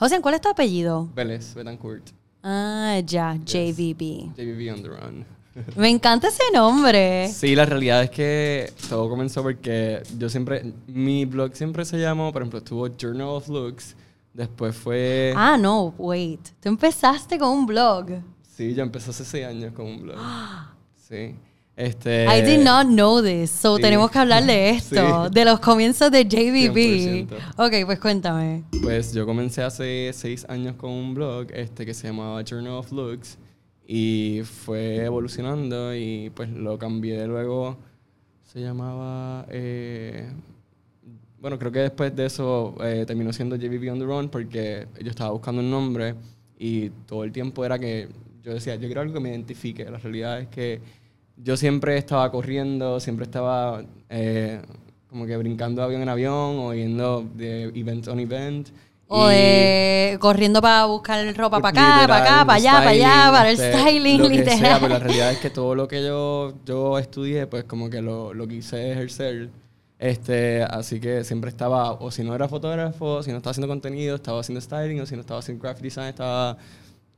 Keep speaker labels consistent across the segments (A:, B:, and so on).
A: José, ¿cuál es tu apellido?
B: Vélez, Betancourt.
A: Ah, ya, JVB.
B: JVB on the run.
A: Me encanta ese nombre.
B: Sí, la realidad es que todo comenzó porque yo siempre, mi blog siempre se llamó, por ejemplo, estuvo Journal of Looks, después fue...
A: Ah, no, wait. Tú empezaste con un blog.
B: Sí, yo empecé hace seis años con un blog. Sí. Este,
A: I did not know this, so
B: sí.
A: tenemos que hablar de esto,
B: Sí.
A: de los comienzos de JVB.
B: 100%.
A: Ok, pues cuéntame.
B: Pues yo comencé hace seis años con un blog este, que se llamaba Journal of Looks y fue evolucionando y pues lo cambié luego. Se llamaba... eh, bueno, creo que después de eso eh, terminó siendo JVB on the Run porque yo estaba buscando un nombre y todo el tiempo era que yo decía, yo quiero algo que me identifique. La realidad es que yo siempre estaba corriendo, siempre estaba eh, como que brincando de avión en avión o yendo de event on event.
A: O
B: Y-
A: de corriendo para buscar ropa para acá, para acá, para allá, para allá, para el
B: este,
A: styling,
B: lo que
A: literal.
B: sea, pero la realidad es que todo lo que yo, yo estudié, pues como que lo, lo quise ejercer. Este, así que siempre estaba, o si no era fotógrafo, si no estaba haciendo contenido, estaba haciendo styling, o si no estaba haciendo graphic design, estaba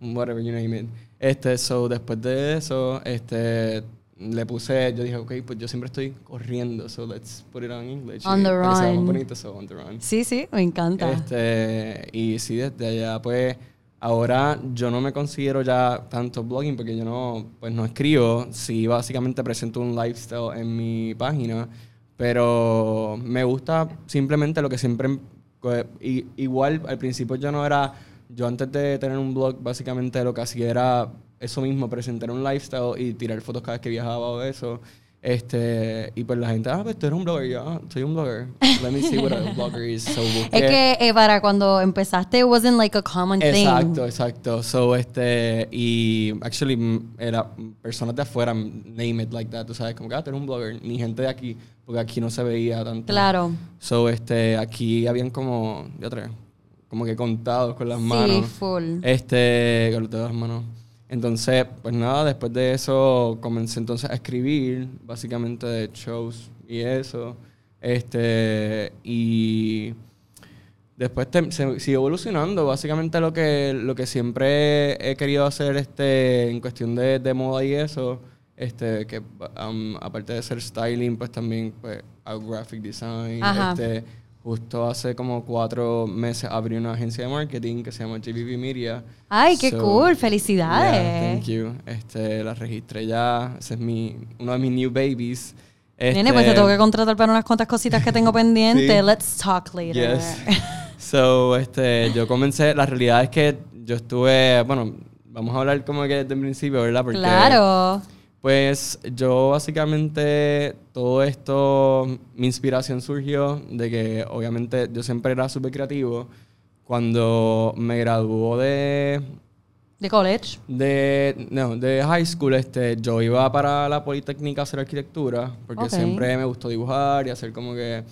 B: whatever you name it. Este, so después de eso, este, le puse, yo dije, ok, pues yo siempre estoy corriendo, so let's put it on English.
A: On
B: y
A: the run.
B: bonito, so on the run.
A: Sí, sí, me encanta.
B: Este, y sí, desde allá, pues, ahora yo no me considero ya tanto blogging porque yo no, pues, no escribo. Sí, básicamente presento un lifestyle en mi página, pero me gusta simplemente lo que siempre, pues, igual al principio yo no era, yo antes de tener un blog, básicamente lo que hacía era eso mismo, presentar un lifestyle y tirar fotos cada vez que viajaba o eso. Este, y pues la gente, ah, pues tú eres un blogger, yo, ah, soy un blogger. Let me see what a blogger is. So,
A: es que eh, para cuando empezaste, it wasn't like a common thing.
B: Exacto, exacto. So, este, y actually, era personas de afuera, name it like that, tú sabes, como que, ah, tú eres un blogger, ni gente de aquí, porque aquí no se veía tanto.
A: Claro.
B: So, este, aquí habían como, de otra, como que contados con las
A: Sí,
B: manos.
A: full.
B: Este, con las manos. Entonces, pues nada, después de eso comencé entonces a escribir, básicamente de shows y eso. Este, y después te- se siguió evolucionando. Básicamente lo que, lo que siempre he querido hacer este, en cuestión de, de moda y eso, este, que um, aparte de ser styling, pues también pues, hago graphic design.
A: Ajá.
B: Este, justo hace como cuatro meses abrí una agencia de marketing que se llama JVB Media.
A: Ay, qué
B: So,
A: cool. Felicidades.
B: yeah, thank you. Este, la registré ya. Ese es mi, uno de mis new babies.
A: Nene, pues te
B: Este,
A: tengo que contratar para unas cuantas cositas que tengo pendientes.
B: Sí.
A: Let's talk later.
B: Yes. So, este, yo comencé, la realidad es que yo estuve, bueno, vamos a hablar como que desde el principio, ¿verdad? Porque,
A: claro.
B: Pues yo básicamente todo esto, mi inspiración surgió de que obviamente yo siempre era súper creativo. Cuando me graduó de,
A: De college.
B: de, no, de high school, este, yo iba para la Politécnica a hacer arquitectura, porque
A: Ok.
B: siempre me gustó dibujar y hacer como que...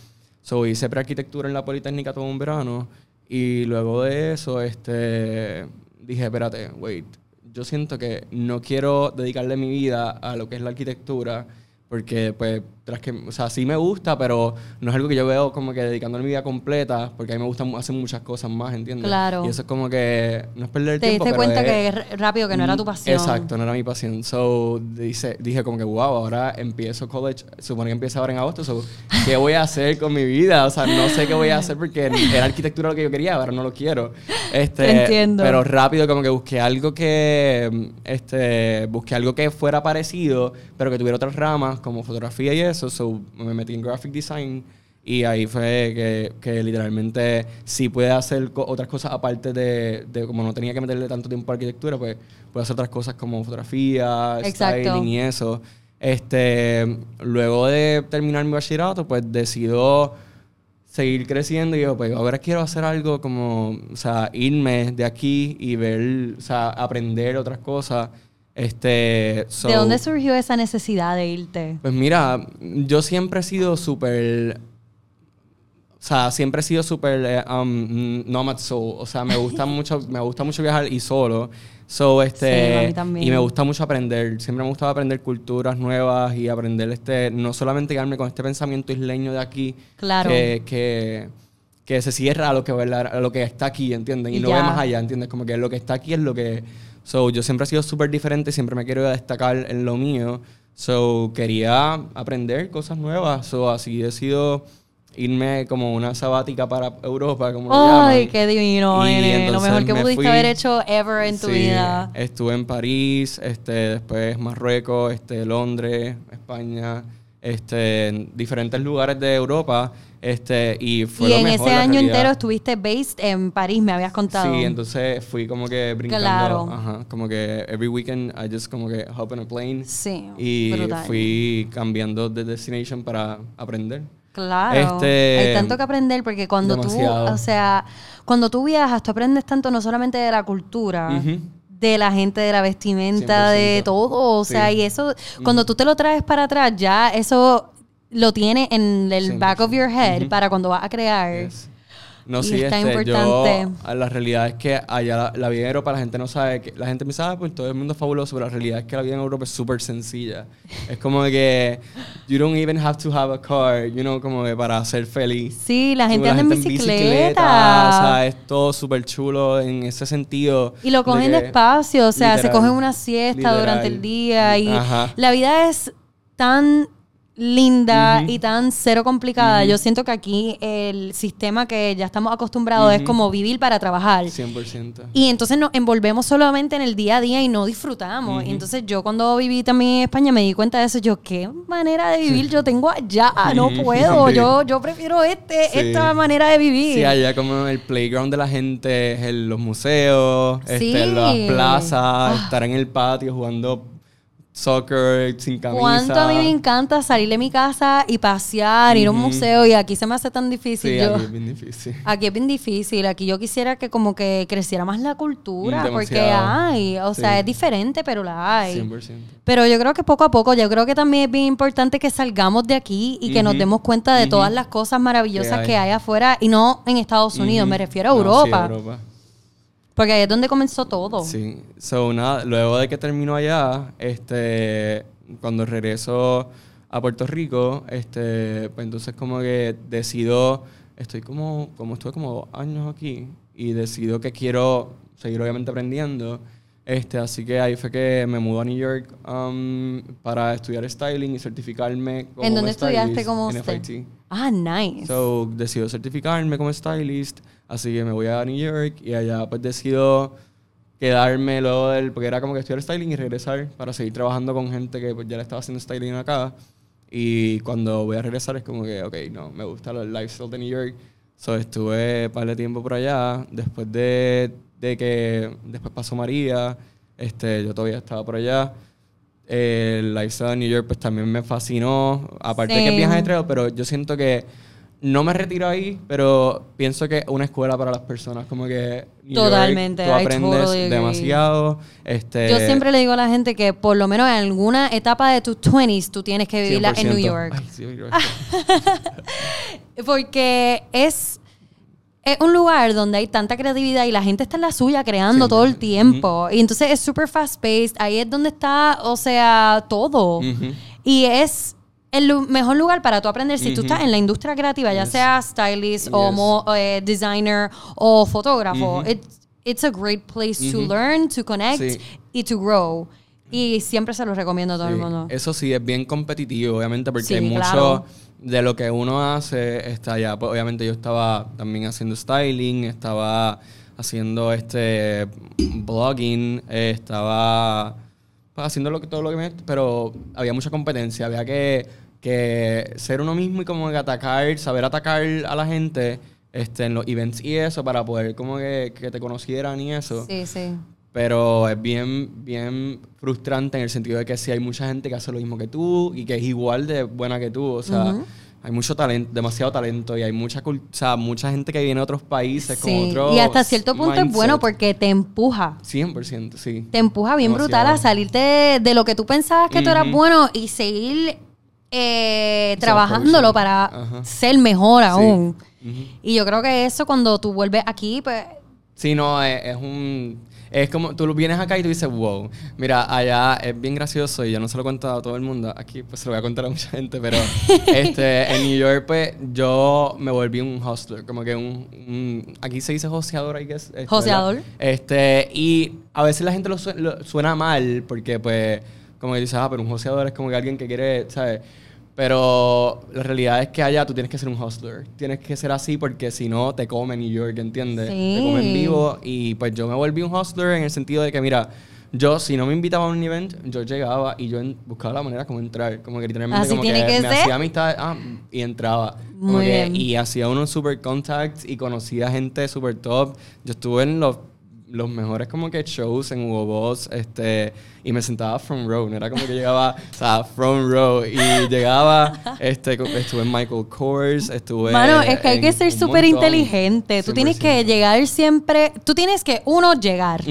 B: So, hice prearquitectura en la Politécnica todo un verano y luego de eso este, dije, espérate, wait, yo siento que no quiero dedicarle mi vida a lo que es la arquitectura porque pues tras que, o sea, sí me gusta, pero no es algo que yo veo como que dedicándole mi vida completa, porque a mí me gusta hacer muchas cosas más, ¿entiendes?
A: Claro.
B: Y eso es como que no es perder el
A: Te
B: tiempo,
A: diste
B: pero
A: cuenta
B: es-
A: que rápido que no era tu pasión.
B: Exacto, no era mi pasión. So, dice, dije como que, wow, ahora empiezo college, supone que empieza ahora en agosto, so, ¿qué voy a hacer con mi vida? O sea, no sé qué voy a hacer porque era arquitectura lo que yo quería, ahora no lo quiero. Este,
A: Te entiendo.
B: Pero rápido como que busqué algo que, este, busqué algo que fuera parecido, pero que tuviera otras ramas, como fotografía y eso, so, me metí en graphic design. Y ahí fue que, que literalmente sí puede hacer co- otras cosas aparte de, de como no tenía que meterle tanto tiempo a arquitectura, pues puede hacer otras cosas como fotografía,
A: Exacto.
B: styling y eso. Este, luego de terminar mi bachillerato, pues decido seguir creciendo y yo, pues ahora quiero hacer algo como, o sea, irme de aquí y ver, o sea, aprender otras cosas. Este, so-
A: ¿De dónde surgió esa necesidad de irte?
B: pues mira, yo siempre he sido súper. O sea, siempre he sido súper eh, um, nomad soul. O sea, me gusta mucho, me gusta mucho viajar y solo. So,
A: Sí, a
B: este,
A: mí también.
B: y me gusta mucho aprender. Siempre me gustaba aprender culturas nuevas y aprender este, no solamente quedarme con este pensamiento isleño de aquí.
A: Claro.
B: Que, que, que se cierra a lo que, a lo que está aquí, ¿entiendes? Y,
A: Y
B: no ve más allá, ¿entiendes? Como que lo que está aquí es lo que... So, yo siempre he sido súper diferente, siempre me quiero destacar en lo mío. So, quería aprender cosas nuevas. So, así decido irme como una sabática para Europa, como
A: Ay, qué divino,
B: Y
A: nene. Lo mejor que
B: me
A: pudiste
B: fui-
A: haber hecho ever en tu
B: Sí,
A: vida.
B: Estuve en París, este, después Marruecos, este, Londres, España, este, en diferentes lugares de Europa, este, y fue
A: Y
B: lo
A: en
B: mejor,
A: ese año
B: realidad.
A: entero estuviste based en París, me habías contado.
B: Sí, entonces fui como que brincando,
A: Claro.
B: ajá, como que every weekend I just como que hop on a plane
A: Sí,
B: y
A: brutal.
B: fui cambiando de destination para aprender.
A: Claro.
B: Este,
A: Hay tanto que aprender porque cuando
B: demasiado.
A: tú, o sea, cuando tú viajas, tú aprendes tanto no solamente de la cultura,
B: Ujú.
A: de la gente, de la vestimenta, de
B: 100%.
A: todo. O sea,
B: Sí.
A: y eso, cuando tú te lo traes para atrás, ya eso lo tiene en el back of your head
B: 100%.
A: para cuando vas a crear.
B: Yes. No,
A: Y
B: sí,
A: está
B: este,
A: importante.
B: yo, a la realidad es que allá la, la vida en Europa la gente no sabe, que la gente me sabe, pues todo el mundo es fabuloso, pero la realidad es que la vida en Europa es súper sencilla. es como de que you don't even have to have a car, you know, como que para ser feliz.
A: Sí, la gente anda en bicicleta.
B: O sea, es todo súper chulo en ese sentido.
A: Y lo
B: de
A: cogen
B: que-
A: despacio, o sea, se
B: literal,
A: cogen una siesta
B: literal.
A: durante el día y
B: Ajá.
A: la vida es tan linda y tan cero complicada. Yo siento que aquí el sistema que ya estamos acostumbrados es como vivir para trabajar.
B: 100%.
A: Y entonces nos envolvemos solamente en el día a día y no disfrutamos. Y entonces yo cuando viví también en España me di cuenta de eso. Yo, ¿qué manera de vivir yo tengo allá? No
B: Ujú.
A: puedo.
B: Sí.
A: Yo, yo prefiero este,
B: Sí.
A: esta manera de vivir.
B: Sí, allá como el playground de la gente, en los museos,
A: Sí.
B: este, en las plazas,
A: Ah.
B: estar en el patio jugando soccer sin camisa.
A: Cuánto a mí me encanta salir de mi casa y pasear, ir a un museo y aquí se me hace tan difícil.
B: Sí,
A: yo,
B: aquí es bien difícil.
A: aquí es bien difícil. Aquí yo quisiera que como que creciera más la cultura
B: Mm,
A: porque hay, o sea, es diferente, pero la hay.
B: 100%.
A: Pero yo creo que poco a poco, yo creo que también es bien importante que salgamos de aquí y que nos demos cuenta de todas las cosas maravillosas
B: Que
A: que hay. afuera y no en Estados Unidos, me refiero a
B: No, sí,
A: Europa. Porque ahí es donde comenzó todo.
B: Sí. So, nada, luego de que termino allá, este, cuando regreso a Puerto Rico, este, pues entonces como que decido, estoy como, como estuve como dos años aquí y decido que quiero seguir obviamente aprendiendo. Este, así que ahí fue que me mudo a New York um, para estudiar styling y certificarme como
A: ¿En dónde
B: stylist
A: estudiaste como
B: En? FIT.
A: Ah, nice.
B: So, decido certificarme como stylist, así que me voy a New York y allá pues decido quedarme luego del, porque era como que estudiar styling y regresar para seguir trabajando con gente que pues, ya le estaba haciendo styling acá. Y cuando voy a regresar es como que, ok, no, me gusta el lifestyle de New York. So, estuve un par de tiempo por allá. Después de, de que después pasó María, este, yo todavía estaba por allá. El lifestyle de New York pues también me fascinó. Aparte de que bien
A: Same.
B: ajetreado, pero yo siento que no me retiro ahí, pero pienso que una escuela para las personas. Como que New York,
A: Totalmente,
B: tú aprendes
A: totally
B: demasiado. Este,
A: Yo siempre le digo a la gente que por lo menos en alguna etapa de tus 20s tú tienes que vivirla en New
B: 100%.
A: York.
B: Ay, sí, yo-
A: Porque es, es un lugar donde hay tanta creatividad y la gente está en la suya creando todo el
B: 100%.
A: tiempo. Y entonces es super fast paced. Ahí es donde está, o sea, todo. Y es el lu- mejor lugar para tú aprender si tú estás en la industria creativa, ya
B: Yes.
A: sea stylist o mo- eh, designer o fotógrafo.
B: Ujú.
A: It's, it's a great place to
B: Ujú.
A: learn, to connect
B: Sí.
A: y to grow. Y siempre se lo recomiendo a todo el mundo.
B: Eso sí, es bien competitivo, obviamente, porque
A: Sí,
B: hay mucho
A: claro.
B: de lo que uno hace está allá. Pues, obviamente yo estaba también haciendo styling, estaba haciendo este blogging, eh, estaba haciendo lo que, todo lo que me... Pero había mucha competencia, había que, que ser uno mismo y como que atacar, saber atacar a la gente este, en los events y eso para poder como que, que te conocieran y eso.
A: Sí, sí.
B: Pero es bien, bien frustrante en el sentido de que si hay mucha gente que hace lo mismo que tú y que es igual de buena que tú. O sea. Hay mucho talento, demasiado talento y hay mucha, o sea, mucha gente que viene de otros países con
A: Sí.
B: otro
A: Y hasta cierto punto es bueno porque te empuja.
B: 100%, sí.
A: Te empuja bien brutal a salirte de, de lo que tú pensabas que tú eras bueno y seguir eh, trabajándolo para
B: Ajá.
A: ser mejor aún. Y yo creo que eso cuando tú vuelves aquí, pues
B: Sí, no, es, es un... es como, tú vienes acá y tú dices, wow, mira, allá es bien gracioso y yo no se lo he contado a todo el mundo, aquí pues se lo voy a contar a mucha gente, pero este, en New York pues yo me volví un hustler, como que un, un- aquí se dice joseador, I guess. este.
A: Joseador.
B: Este, y a veces la gente lo, su- lo- suena mal porque pues como que dices, ah, pero un joseador es como que alguien que quiere, ¿sabes? Pero la realidad es que allá tú tienes que ser un hustler. Tienes que ser así porque si no te come New York, ¿entiendes?
A: Sí.
B: Te comen vivo. Y pues yo me volví un hustler en el sentido de que, mira, yo si no me invitaba a un event, yo llegaba y yo buscaba la manera como entrar. Como que literalmente
A: Así
B: como
A: tiene que
B: me
A: ser.
B: hacía amistad ah, y entraba. Como
A: Muy
B: que- y hacía unos super contacts y conocía gente super top. Yo estuve en los los mejores como que shows en Hugo Boss, este, y me sentaba front row, no era como que llegaba, o sea, front row, y llegaba, este, estuve en Michael Kors, estuve
A: Mano, es que hay que ser súper inteligente. Tú tienes
B: 100%.
A: que llegar siempre. Tú tienes que, uno, llegar.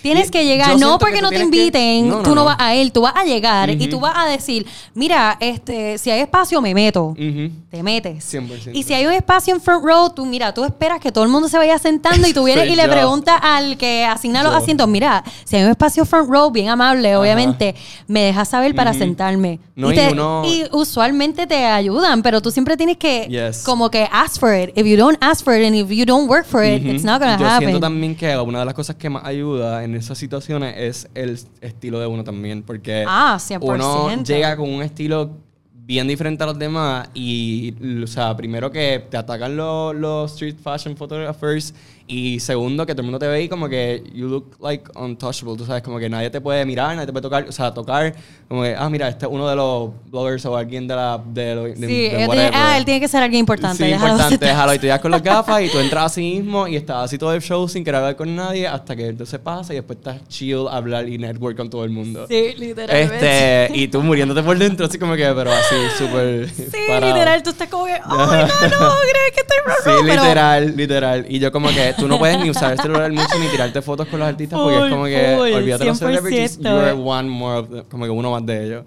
A: Tienes
B: Y
A: que llegar,
B: yo
A: no porque
B: que
A: no te
B: tienes que-
A: inviten,
B: No, no,
A: tú no,
B: no.
A: vas a él, tú vas a llegar y
B: Ujú.
A: tú vas a decir, mira, este, si hay espacio me meto.
B: Ujú.
A: Te metes.
B: 100%.
A: Y si hay un espacio en front row, tú mira, tú esperas que todo el mundo se vaya sentando y tú vienes y le
B: yo.
A: preguntas al que asigna los
B: Yo.
A: asientos, mira, si hay un espacio front row bien amable,
B: Ajá.
A: obviamente, me dejas saber para
B: Ujú.
A: sentarme.
B: No,
A: y,
B: y
A: te- y usualmente te ayudan, pero tú siempre tienes que
B: Yes.
A: como que ask for it. If you don't ask for it and if you don't work for it, it's not gonna
B: Yo
A: happen.
B: siento también que una de las cosas que más ayuda en esas situaciones es el estilo de uno también, porque
A: Ah, 100%.
B: uno llega con un estilo bien diferente a los demás y, o sea, primero que te atacan los, los street fashion photographers y segundo que todo el mundo te ve y como que you look like untouchable, tú sabes, como que nadie te puede mirar, nadie te puede tocar, o sea, tocar como que, ah, mira, este es uno de los bloggers o alguien de la, de, lo- de,
A: Sí,
B: de whatever.
A: ah, él tiene que ser alguien importante.
B: Sí,
A: déjalo
B: importante, déjalo. Y tú llegas con las gafas y tú entras así mismo y estás así todo el show sin querer hablar con nadie hasta que entonces pasa y después estás chill a hablar y network con todo el mundo.
A: Sí, literalmente.
B: Este, y tú muriéndote por dentro, así como que, pero así, súper.
A: Sí,
B: parado.
A: literal, tú estás como que, oh my god, no, crees que estoy
B: Sí, literal, literal. Y yo como que tú no puedes ni usar el celular mucho ni tirarte fotos con los artistas porque
A: Full,
B: es como que
A: full,
B: olvídate los celebrities,
A: 100%,
B: you're
A: eh.
B: one more of como que uno más de ellos.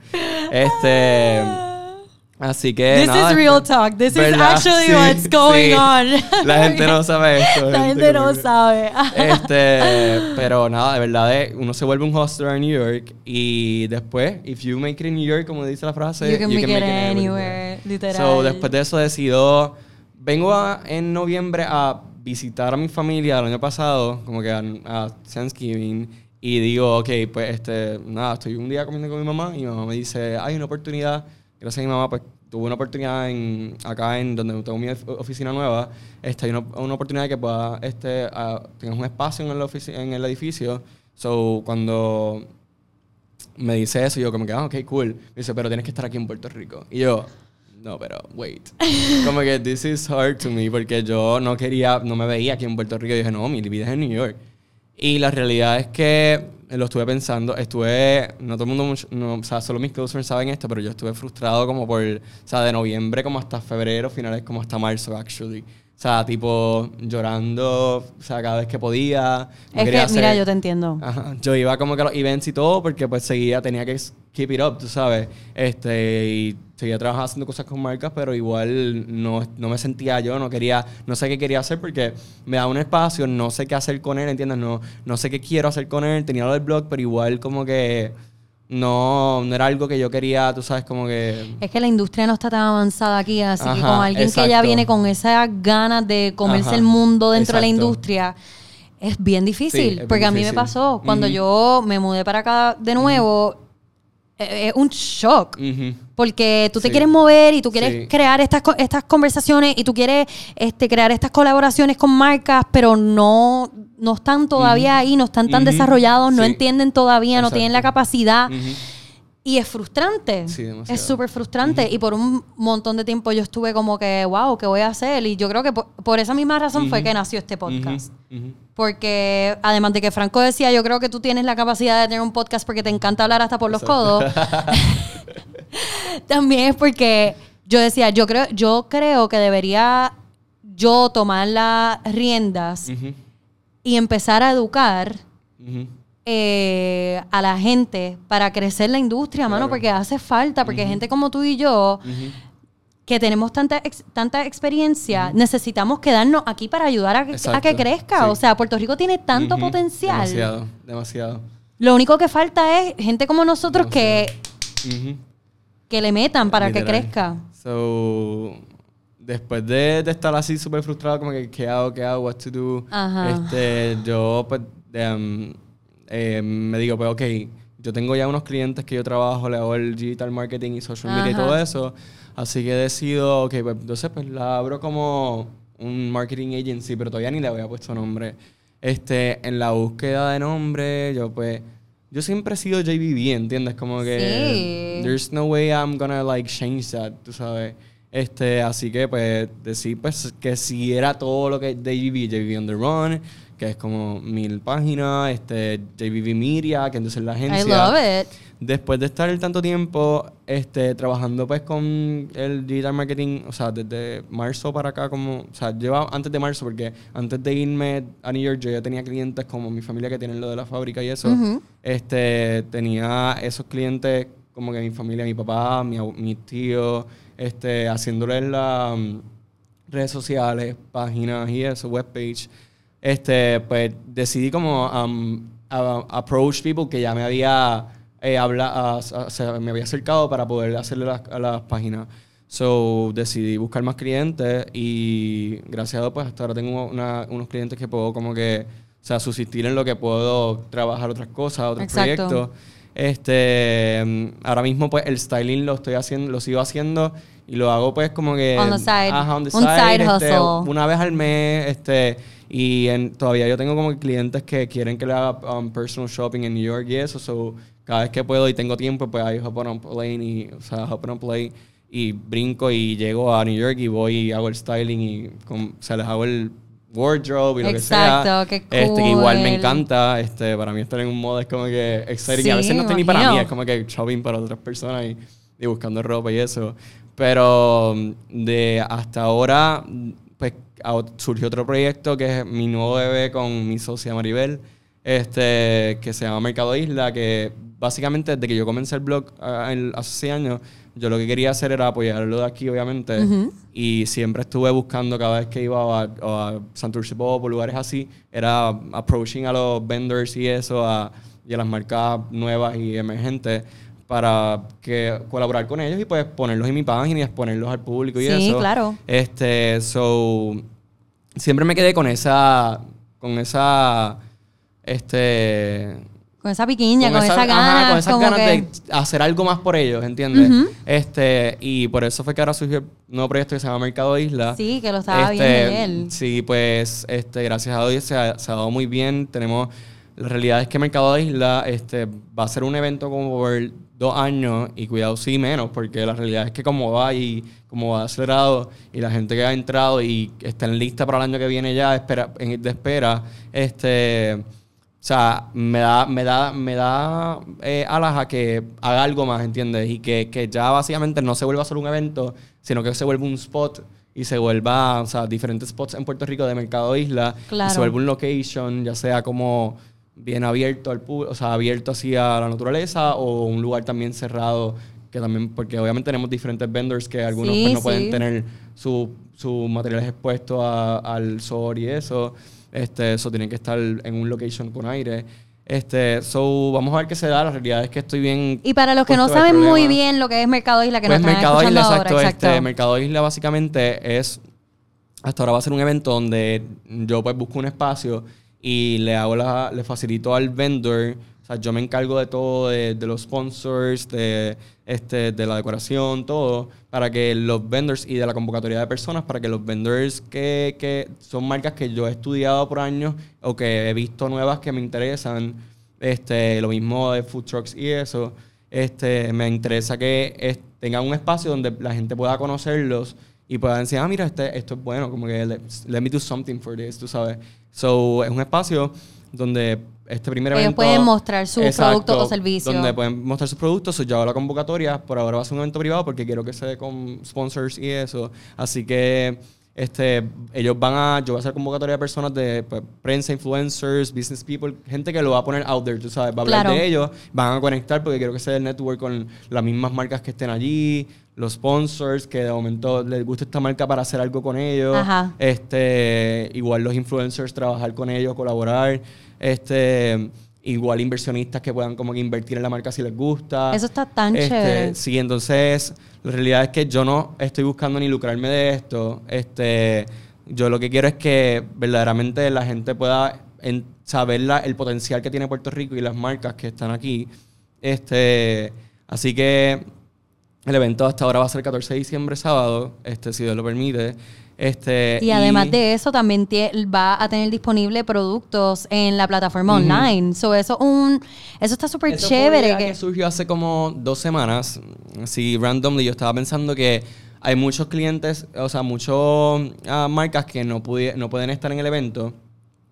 B: Este, así que
A: This
B: nada,
A: is real talk. This is
B: ¿verdad?
A: actually
B: Sí,
A: what's going
B: sí.
A: on.
B: La gente no sabe esto.
A: La gente no sabe.
B: Este, pero nada, de verdad, eh, uno se vuelve un hostler en New York y después, if you make it in New York, como dice la frase,
A: You can make it anywhere, literal.
B: So, después de eso decido, vengo a- en noviembre a visitar a mi familia el año pasado, como que a, a Thanksgiving, y digo, ok, pues este, nada, estoy un día comiendo con mi mamá y mi mamá me dice, hay una oportunidad, gracias a mi mamá, pues tuve una oportunidad en, acá en donde tengo mi of- oficina nueva, este, hay una, una oportunidad que pueda, este, ah, tengas un espacio en el, en el edificio, so cuando me dice eso, yo como que, ah, ok, cool. Me dice, pero tienes que estar aquí en Puerto Rico. Y yo, no, pero wait. como que this is hard to me porque yo no quería, no me veía aquí en Puerto Rico. Y dije, no, mi vida es en New York. Y la realidad es que lo estuve pensando, estuve, no todo el mundo, mucho- no, o sea, solo mis close friends saben esto, pero yo estuve frustrado como por, o sea, de noviembre como hasta febrero, finales como hasta marzo, actually. O sea, tipo, llorando, o sea, cada vez que podía. no
A: Es que, mira,
B: hacer-
A: yo te entiendo.
B: Ajá. Yo iba como que a los events y todo porque pues seguía, tenía que keep it up, tú sabes. Este, y seguía trabajando haciendo cosas con marcas, pero igual no, no me sentía yo, no quería, no sé qué quería hacer porque me da un espacio, no sé qué hacer con él, ¿entiendes? No, no sé qué quiero hacer con él, tenía lo del blog, pero igual como que no, no era algo que yo quería, tú sabes, como que...
A: Es que la industria no está tan avanzada aquí, así que
B: Ajá,
A: con alguien que ya
B: exacto.
A: viene con esas ganas de comerse
B: Ajá,
A: el mundo dentro de la
B: exacto.
A: industria, es bien difícil.
B: Sí, es bien
A: porque a mí me
B: difícil.
A: pasó, cuando
B: Ujú.
A: yo me mudé para acá de nuevo, eh, es un shock.
B: Ujú.
A: Porque tú te
B: Sí.
A: quieres mover y tú quieres
B: Sí.
A: crear estas, estas conversaciones y tú quieres este, crear estas colaboraciones con marcas, pero no, no están todavía ahí, no están tan desarrollados, no entienden todavía, no tienen la capacidad. Y es frustrante.
B: Sí, demasiado.
A: es súper frustrante. Y por un montón de tiempo yo estuve como que, wow, ¿qué voy a hacer? Y yo creo que por, por esa misma razón fue
B: Ujú.
A: que nació este podcast.
B: Ujú. Ujú.
A: Porque además de que Franco decía, yo creo que tú tienes la capacidad de tener un podcast porque te encanta hablar hasta por los codos. También es porque yo decía, yo creo, yo creo que debería yo tomar las riendas y empezar a educar. Eh, a la gente para crecer la industria, mano,
B: Claro.
A: porque hace falta, porque gente como tú y yo que tenemos tanta ex- tanta experiencia, necesitamos quedarnos aquí para ayudar a, que- a
B: Exacto,
A: que crezca.
B: sí.
A: O sea, Puerto Rico tiene tanto potencial.
B: Demasiado, demasiado.
A: Lo único que falta es gente como nosotros que, que le metan para que crezca.
B: So, después de, de estar así súper frustrado, como que qué hago, qué hago, what to do,
A: Ajá.
B: este, yo pues em, eh, me digo, pues ok, yo tengo ya unos clientes que yo trabajo, le hago el digital marketing y social media y
A: Ajá.
B: todo eso, así que decido, ok, pues entonces pues la abro como un marketing agency, pero todavía ni le había puesto nombre. Este, en la búsqueda de nombre, yo pues, yo siempre he sido JBB, ¿entiendes? Como que
A: Sí.
B: there's no way I'm gonna like change that, tú sabes. Este, así que pues decir pues que si era todo lo que es JBB, JBB on the Run, que es como mil páginas, este, JBB Media, que entonces la agencia.
A: I love it.
B: Después de estar tanto tiempo este, trabajando pues con el digital marketing, o sea, desde marzo para acá, como, o sea, lleva antes de marzo, porque antes de irme a New York yo ya tenía clientes como mi familia que tienen lo de la fábrica y eso.
A: Ujú.
B: Este, tenía esos clientes como que mi familia, mi papá, mi, mis tíos, este, haciéndoles las mm, redes sociales, páginas y eso, webpage. Este, pues decidí como um, a- approach people que ya me había eh, habla, a- a- me había acercado para poder hacerle las, a las páginas. So decidí buscar más clientes y gracias a Dios pues hasta ahora tengo una- unos clientes que puedo como que, o sea, subsistir en lo que puedo trabajar otras cosas, otros
A: Exacto.
B: proyectos. Este, ahora mismo pues el styling lo estoy haciendo, lo sigo haciendo y lo hago pues como que
A: On the side.
B: ajá, on the
A: Un side
B: este,
A: hustle.
B: una vez al mes, este, y en- todavía yo tengo como clientes que quieren que le haga um, personal shopping en New York y eso, so cada vez que puedo y tengo tiempo, pues ahí hop on a plane y, o sea, hop on a plane y brinco y llego a New York y voy y hago el styling y con, o sea, les hago el wardrobe y lo que sea.
A: Exacto, qué
B: Este, que igual me
A: cool.
B: encanta, este, para mí estar en un modo es como que exciting. y a
A: Sí,
B: veces no estoy ni para mí, es como que shopping para otras personas y, y buscando ropa y eso. Pero mm, de hasta ahora, mm, pues surgió otro proyecto que es mi nuevo bebé con mi socia Maribel, este, que se llama Mercado Isla, que básicamente desde que yo comencé el blog ah, el- hace seis años, yo lo que quería hacer era apoyarlo de aquí, obviamente, y siempre estuve buscando cada vez que iba a, a Santurce Pop o lugares así, era approaching a los vendors y eso, a, y a las marcas nuevas y emergentes para que colaborar con ellos y pues ponerlos en mi página y exponerlos al público y
A: Sí,
B: eso.
A: claro.
B: Este, so siempre me quedé con esa con esa este
A: Con esa piquiña, con, esa,
B: ajá,
A: gana.
B: con esas ganas
A: que-
B: de hacer algo más por ellos, ¿entiendes?
A: Ujú.
B: Este, y por eso fue que ahora surgió el nuevo proyecto que se llama Mercado Isla.
A: Sí, que lo estaba
B: Este,
A: viendo ayer.
B: Sí, pues, este, gracias a Dios se ha, se ha dado muy bien. Tenemos, la realidad es que Mercado Isla este, va a ser un evento como por dos años y cuidado sí menos, porque la realidad es que como va y como va acelerado y la gente que ha entrado y está en lista para el año que viene ya espera, en, de espera, este... O sea, me da, me da, me da eh, alas a que haga algo más, ¿entiendes? Y que, que ya básicamente no se vuelva solo un evento, sino que se vuelva un spot y se vuelva, o sea, diferentes spots en Puerto Rico de Mercado Isla. Y
A: Claro.
B: se vuelva un location, ya sea como bien abierto al público, o sea, abierto así a la naturaleza o un lugar también cerrado, que también, porque obviamente tenemos diferentes vendors que algunos
A: Sí,
B: pues, no pueden tener sus su materiales expuestos a- al sol y eso. Este, eso tiene que estar en un location con aire. Este, so, vamos a ver qué se da. La realidad es que estoy bien.
A: Y para los que no saben muy bien lo que es Mercado Isla, que
B: Pues
A: están
B: Mercado
A: escuchando
B: Isla,
A: ahora,
B: exacto,
A: exacto.
B: Este, Mercado Isla básicamente es, hasta ahora va a ser un evento donde yo pues busco un espacio y le hago la, le facilito al vendor, o sea, yo me encargo de todo, de, de los sponsors, de, este, de la decoración, todo, para que los vendors y de la convocatoria de personas, para que los vendors que, que son marcas que yo he estudiado por años o que he visto nuevas que me interesan, este, lo mismo de food trucks y eso, este, me interesa que tengan un espacio donde la gente pueda conocerlos y puedan decir, ah, mira, este, esto es bueno, como que let, let me do something for this, tú sabes. So, es un espacio donde este primer
A: Ellos
B: evento...
A: pueden mostrar sus productos o servicios.
B: Donde pueden mostrar sus productos. So, yo hago la convocatoria. Por ahora va a ser un evento privado porque quiero que se dé con sponsors y eso. Así que este, ellos van a... Yo voy a hacer convocatoria de personas de pues, prensa, influencers, business people, gente que lo va a poner out there, tú sabes. Va a hablar
A: Claro.
B: de ellos, van a conectar porque quiero que sea el network con las mismas marcas que estén allí, los sponsors que de momento les gusta esta marca para hacer algo con ellos.
A: Ajá.
B: Este, igual los influencers, trabajar con ellos, colaborar. Este, igual inversionistas que puedan como que invertir en la marca si les gusta.
A: Eso está tan
B: Este,
A: chévere.
B: Sí, entonces la realidad es que yo no estoy buscando ni lucrarme de esto. Este, yo lo que quiero es que verdaderamente la gente pueda en- saber la- el potencial que tiene Puerto Rico y las marcas que están aquí. Este, así que el evento hasta ahora va a ser 14 de diciembre, sábado, este, si Dios lo permite. Este,
A: Y además de eso, también va a tener disponible productos en la plataforma online. So, eso, un, eso está súper chévere. Que,
B: que surgió hace como dos semanas. Así, randomly, yo estaba pensando que hay muchos clientes, o sea, muchas marcas que no, no pueden estar en el evento.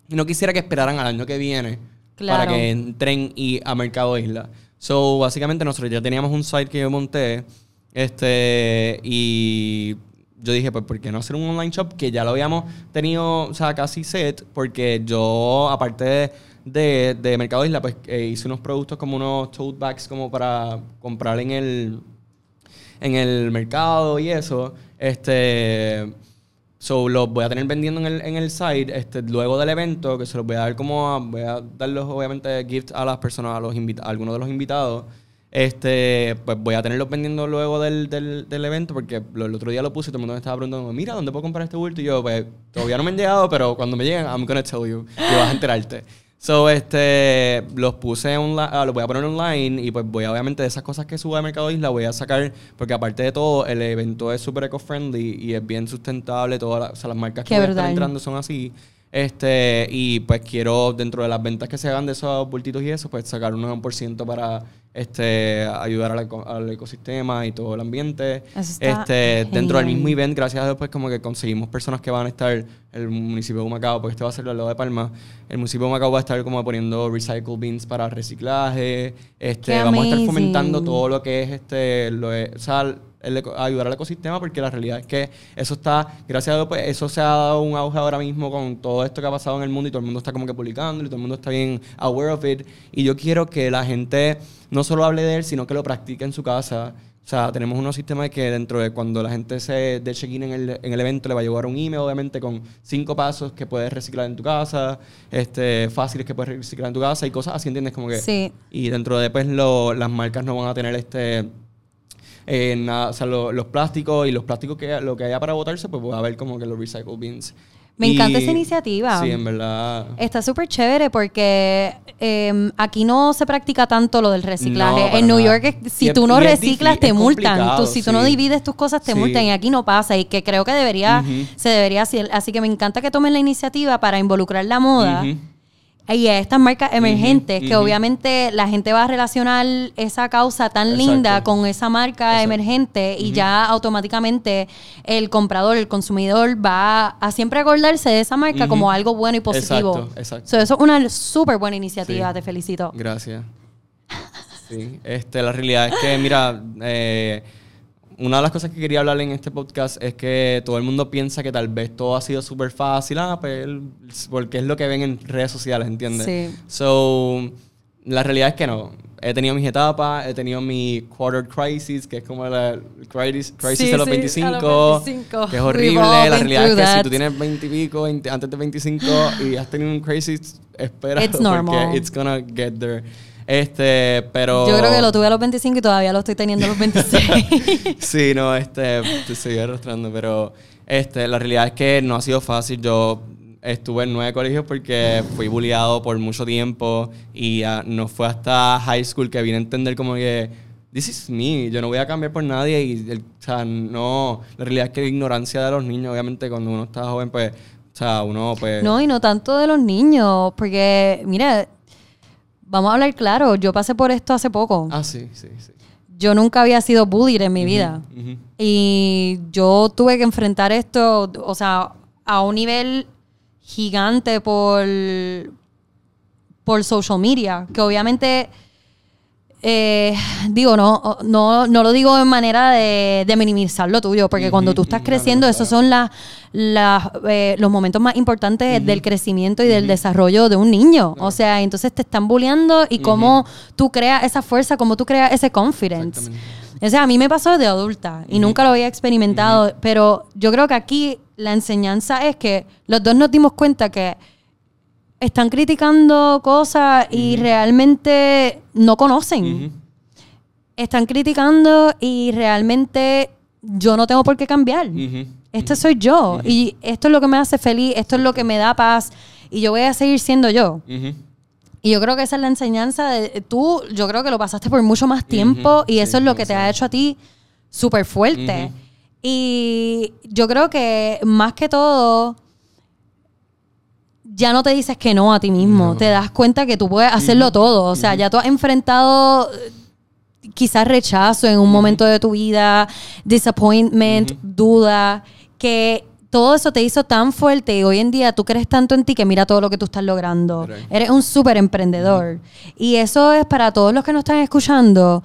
B: Y no quisiera que esperaran al año que viene
A: Claro.
B: para que entren y a Mercado Isla. So, básicamente, nosotros ya teníamos un site que yo monté. Este, y yo dije, pues, ¿por qué no hacer un online shop? Que ya lo habíamos tenido, o sea, casi set, porque yo, aparte de, de, de Mercado Isla, pues eh, hice unos productos como unos tote bags como para comprar en el, en el mercado y eso. Este. So, los voy a tener vendiendo en el, en el site este, luego del evento, que se los voy a dar como a- voy a darlos obviamente gift a las personas, a los invita- a algunos de los invitados. Este, pues voy a tenerlos vendiendo luego del, del, del evento, porque lo- el otro día lo puse y todo el mundo me estaba preguntando, mira, ¿dónde puedo comprar este bulto? Y yo, pues, todavía no me han llegado, pero cuando me lleguen, I'm gonna tell you. Y vas a enterarte. So, este, los puse online, los voy a poner online y pues voy a, obviamente, de esas cosas que suba de Mercado Isla, voy a sacar, porque aparte de todo, el evento es súper eco-friendly y es bien sustentable, todas las, o sea, las marcas
A: Qué
B: que a estar
A: brutal.
B: entrando son así. Este, y pues quiero, dentro de las ventas que se hagan de esos bultitos y eso, pues sacar un 1% para este, ayudar al, al ecosistema y todo el ambiente. Este, dentro del mismo event, gracias a Dios, pues como que conseguimos personas que van a estar, el municipio de Humacao, porque este va a ser al lado de Palma, el municipio de Humacao va a estar como poniendo recycle bins para reciclaje, este,
A: Qué
B: vamos a estar fomentando todo lo que es este, lo de- o sea, el ayudar al ecosistema, porque la realidad es que eso está, gracias a Dios, pues eso se ha dado un auge ahora mismo con todo esto que ha pasado en el mundo y todo el mundo está como que publicando y todo el mundo está bien aware of it. Y yo quiero que la gente no solo hable de él, sino que lo practique en su casa. O sea, tenemos unos sistemas que dentro de cuando la gente se dé check-in en el, en el evento, le va a llegar un email, obviamente, con cinco pasos que puedes reciclar en tu casa, este, fáciles que puedes reciclar en tu casa y cosas así, ¿entiendes? Como que...
A: Sí.
B: Y dentro de, pues, lo- las marcas no van a tener este... eh, nada, o sea, lo- los plásticos y los plásticos que lo que haya para botarse, pues va a haber como que los recycle bins.
A: Me
B: Y-
A: encanta esa iniciativa.
B: Sí, en verdad.
A: Está súper chévere porque eh, aquí no se practica tanto lo del reciclaje.
B: No,
A: en New
B: nada.
A: York, si
B: Y
A: tú no reciclas, te multan. Tú, si tú no
B: sí.
A: divides tus cosas, te
B: Sí.
A: multan. Y aquí no pasa. Y que creo que debería,
B: Ujú.
A: se debería hacer. Así que me encanta que tomen la iniciativa para involucrar la moda.
B: Ujú.
A: Y a estas marcas emergentes, que obviamente la gente va a relacionar esa causa tan
B: Exacto.
A: linda con esa marca
B: Exacto.
A: emergente y ya automáticamente el comprador, el consumidor va a siempre acordarse de esa marca como algo bueno y positivo.
B: Exacto, exacto.
A: So, eso es una súper buena iniciativa,
B: Sí.
A: te felicito.
B: Gracias. Sí, este, la realidad es que, mira, eh, una de las cosas que quería hablar en este podcast es que todo el mundo piensa que tal vez todo ha sido súper fácil, ah, pues, porque es lo que ven en redes sociales, ¿entiendes?
A: Sí.
B: So, la realidad es que no. He tenido mis etapas, he tenido mi quarter crisis, que es como la crisis, crisis
A: Sí,
B: de los
A: sí,
B: 25,
A: a los 25.
B: que es horrible. La realidad es que
A: through
B: si
A: that.
B: tú tienes 20 y pico, 20 antes de 25 y has tenido un crisis, espera
A: It's normal.
B: porque it's gonna get there. Este, pero
A: Yo creo que lo tuve a los 25 y todavía lo estoy teniendo a los 26.
B: sí, no, este, te estoy arrastrando, pero este, la realidad es que no ha sido fácil. Yo estuve en nueve colegios porque fui bulliado por mucho tiempo y ah, no fue hasta high school que vine a entender como que this is me, yo no voy a cambiar por nadie y, el- o sea, no, la realidad es que la ignorancia de los niños, obviamente cuando uno está joven, pues, o sea, uno, pues,
A: no, y no tanto de los niños, porque, mira, vamos a hablar claro, yo pasé por esto hace poco.
B: ah, sí, sí, sí.
A: Yo nunca había sido bullied en mi vida. Y yo tuve que enfrentar esto, o sea, a un nivel gigante por, por social media, que obviamente, eh, digo, no, no, no lo digo en manera de, de minimizar lo tuyo, porque cuando tú estás creciendo,
B: claro,
A: esos son las, las, eh, los momentos más importantes del crecimiento y del desarrollo de un niño. O sea, entonces te están bulleando y cómo tú creas esa fuerza, cómo tú creas ese confidence. O sea, a mí me pasó de adulta y nunca lo había experimentado, pero yo creo que aquí la enseñanza es que los dos nos dimos cuenta que están criticando cosas y realmente no conocen. Están criticando y realmente yo no tengo por qué cambiar.
B: Ujú.
A: Este soy yo y esto es lo que me hace feliz, esto es lo que me da paz y yo voy a seguir siendo yo. Y yo creo que esa es la enseñanza de tú, yo creo que lo pasaste por mucho más tiempo y eso
B: sí,
A: es lo que te ha hecho a ti súper fuerte. Y yo creo que más que todo, ya no te dices que no a ti mismo,
B: No.
A: te das cuenta que tú puedes hacerlo todo. O sea, ya tú has enfrentado eh, quizás rechazo en un momento de tu vida, disappointment, duda, que todo eso te hizo tan fuerte y hoy en día tú crees tanto en ti que mira todo lo que tú estás logrando.
B: Right.
A: Eres un súper emprendedor. Y eso es para todos los que nos están escuchando.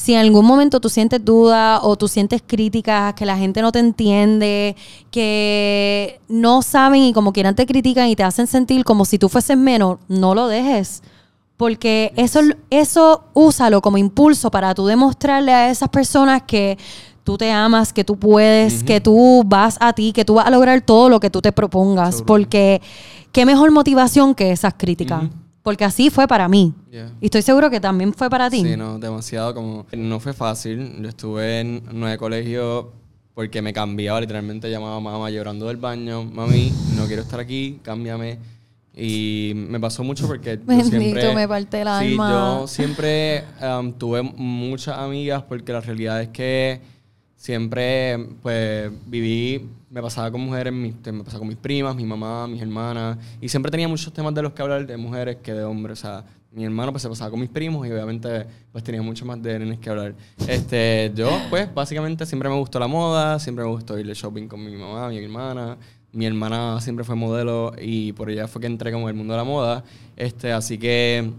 A: Si en algún momento tú sientes duda o tú sientes críticas, que la gente no te entiende, que no saben y como quieran te critican y te hacen sentir como si tú fueses menos, no lo dejes. Porque eso, eso úsalo como impulso para tú demostrarle a esas personas que tú te amas, que tú puedes, que tú vas a ti, que tú vas a lograr todo lo que tú te propongas.
B: Seguro.
A: Porque qué mejor motivación que esas críticas. Porque así fue para mí.
B: Yeah.
A: Y estoy seguro que también fue para ti.
B: Sí, no, demasiado como... No fue fácil. Yo estuve en nueve colegios porque me cambiaba, literalmente llamaba a mamá llorando del baño. Mami, no quiero estar aquí, cámbiame. Y me pasó mucho porque yo
A: Bendito,
B: siempre...
A: me parte el
B: sí,
A: alma.
B: yo siempre um, tuve muchas amigas porque la realidad es que siempre pues viví, me pasaba con mujeres, mis- me pasaba con mis primas, mi mamá, mis hermanas, y siempre tenía muchos temas de los que hablar de mujeres que de hombres, o sea, mi hermano pues se pasaba con mis primos y obviamente pues tenía mucho más de nenes que hablar. Este, yo pues básicamente siempre me gustó la moda, siempre me gustó ir de shopping con mi mamá, mi hermana, mi hermana siempre fue modelo y por ella fue que entré como en el mundo de la moda, este, así que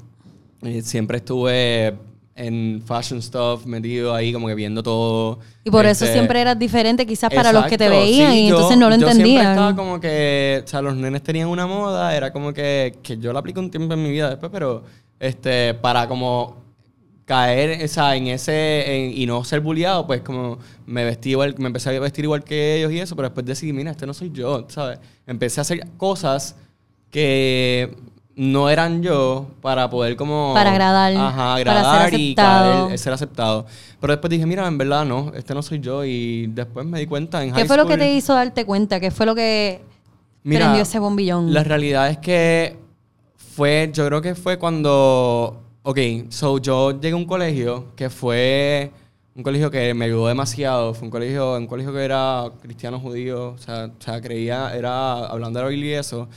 B: eh, siempre estuve en fashion stuff, metido ahí como que viendo todo.
A: Y por eso
B: Este,
A: siempre eras diferente quizás para los que te
B: Exacto,
A: veían
B: sí,
A: y
B: yo-
A: entonces no lo
B: Yo siempre
A: entendían.
B: estaba como que, o sea, los nenes tenían una moda, era como que, que yo la apliqué un tiempo en mi vida después, pero este, para como caer o sea, en ese en- y no ser bulliado, pues como me vestí igual, me empecé a vestir igual que ellos y eso, pero después decidí, mira, este no soy yo, ¿sabes? Empecé a hacer cosas que no eran yo para poder como...
A: Para agradar,
B: Ajá,
A: para ser
B: agradar y
A: aceptado.
B: caer, ser aceptado. Pero después dije, mira, en verdad no, este no soy yo y después me di cuenta en
A: ¿Qué
B: high
A: fue lo que
B: school-
A: te hizo darte cuenta? ¿Qué fue lo que
B: Mira,
A: prendió ese bombillón?
B: La realidad es que fue, yo creo que fue cuando, ok, so yo llegué a un colegio que fue un colegio que me ayudó demasiado, fue un colegio, un colegio que era cristiano judío, o sea, o sea, creía, era hablando de la Biblia y eso.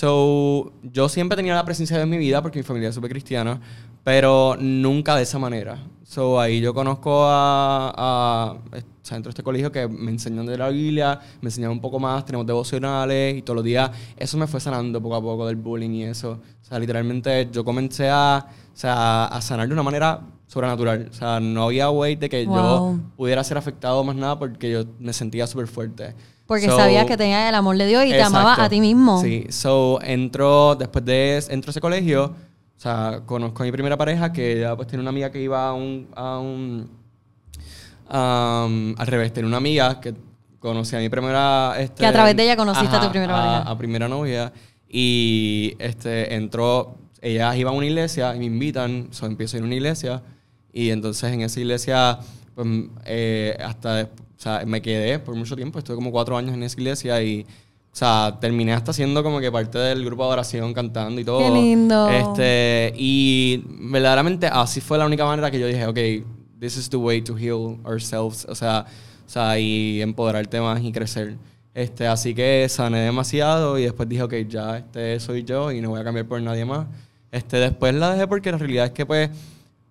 B: So, yo siempre tenía la presencia de Dios en mi vida porque mi familia es súper cristiana, pero nunca de esa manera. So, ahí yo conozco a, a o sea, dentro de este colegio que me enseñan de la Biblia, me enseñan un poco más, tenemos devocionales y todos los días eso me fue sanando poco a poco del bullying y eso. O sea, literalmente yo comencé a, o sea, a sanar de una manera sobrenatural. O sea, no había way de que
A: Wow.
B: yo pudiera ser afectado más nada porque yo me sentía súper fuerte.
A: Porque
B: So,
A: sabías que tenías el amor de Dios y te amabas a ti mismo.
B: Sí, so entro, después de entro a ese colegio, o sea, conozco a mi primera pareja que ya pues tiene una amiga que iba a un, a un al revés, tiene una amiga que conocí a mi primera este,
A: Que a través de ella conociste a tu primera pareja.
B: A, primera novia y este entró, ellas iban a una iglesia y me invitan, so empiezo a ir a una iglesia y entonces en esa iglesia pues eh, hasta des- o sea, me quedé por mucho tiempo, estuve como cuatro años en esa iglesia y o sea, terminé hasta siendo como que parte del grupo de oración cantando y todo.
A: Qué lindo.
B: Este, y verdaderamente así fue la única manera que yo dije, ok, this is the way to heal ourselves. O sea, o sea y empoderarte más y crecer. Este, así que sané demasiado y después dije, ok, ya este soy yo y no voy a cambiar por nadie más. Este, después la dejé porque la realidad es que pues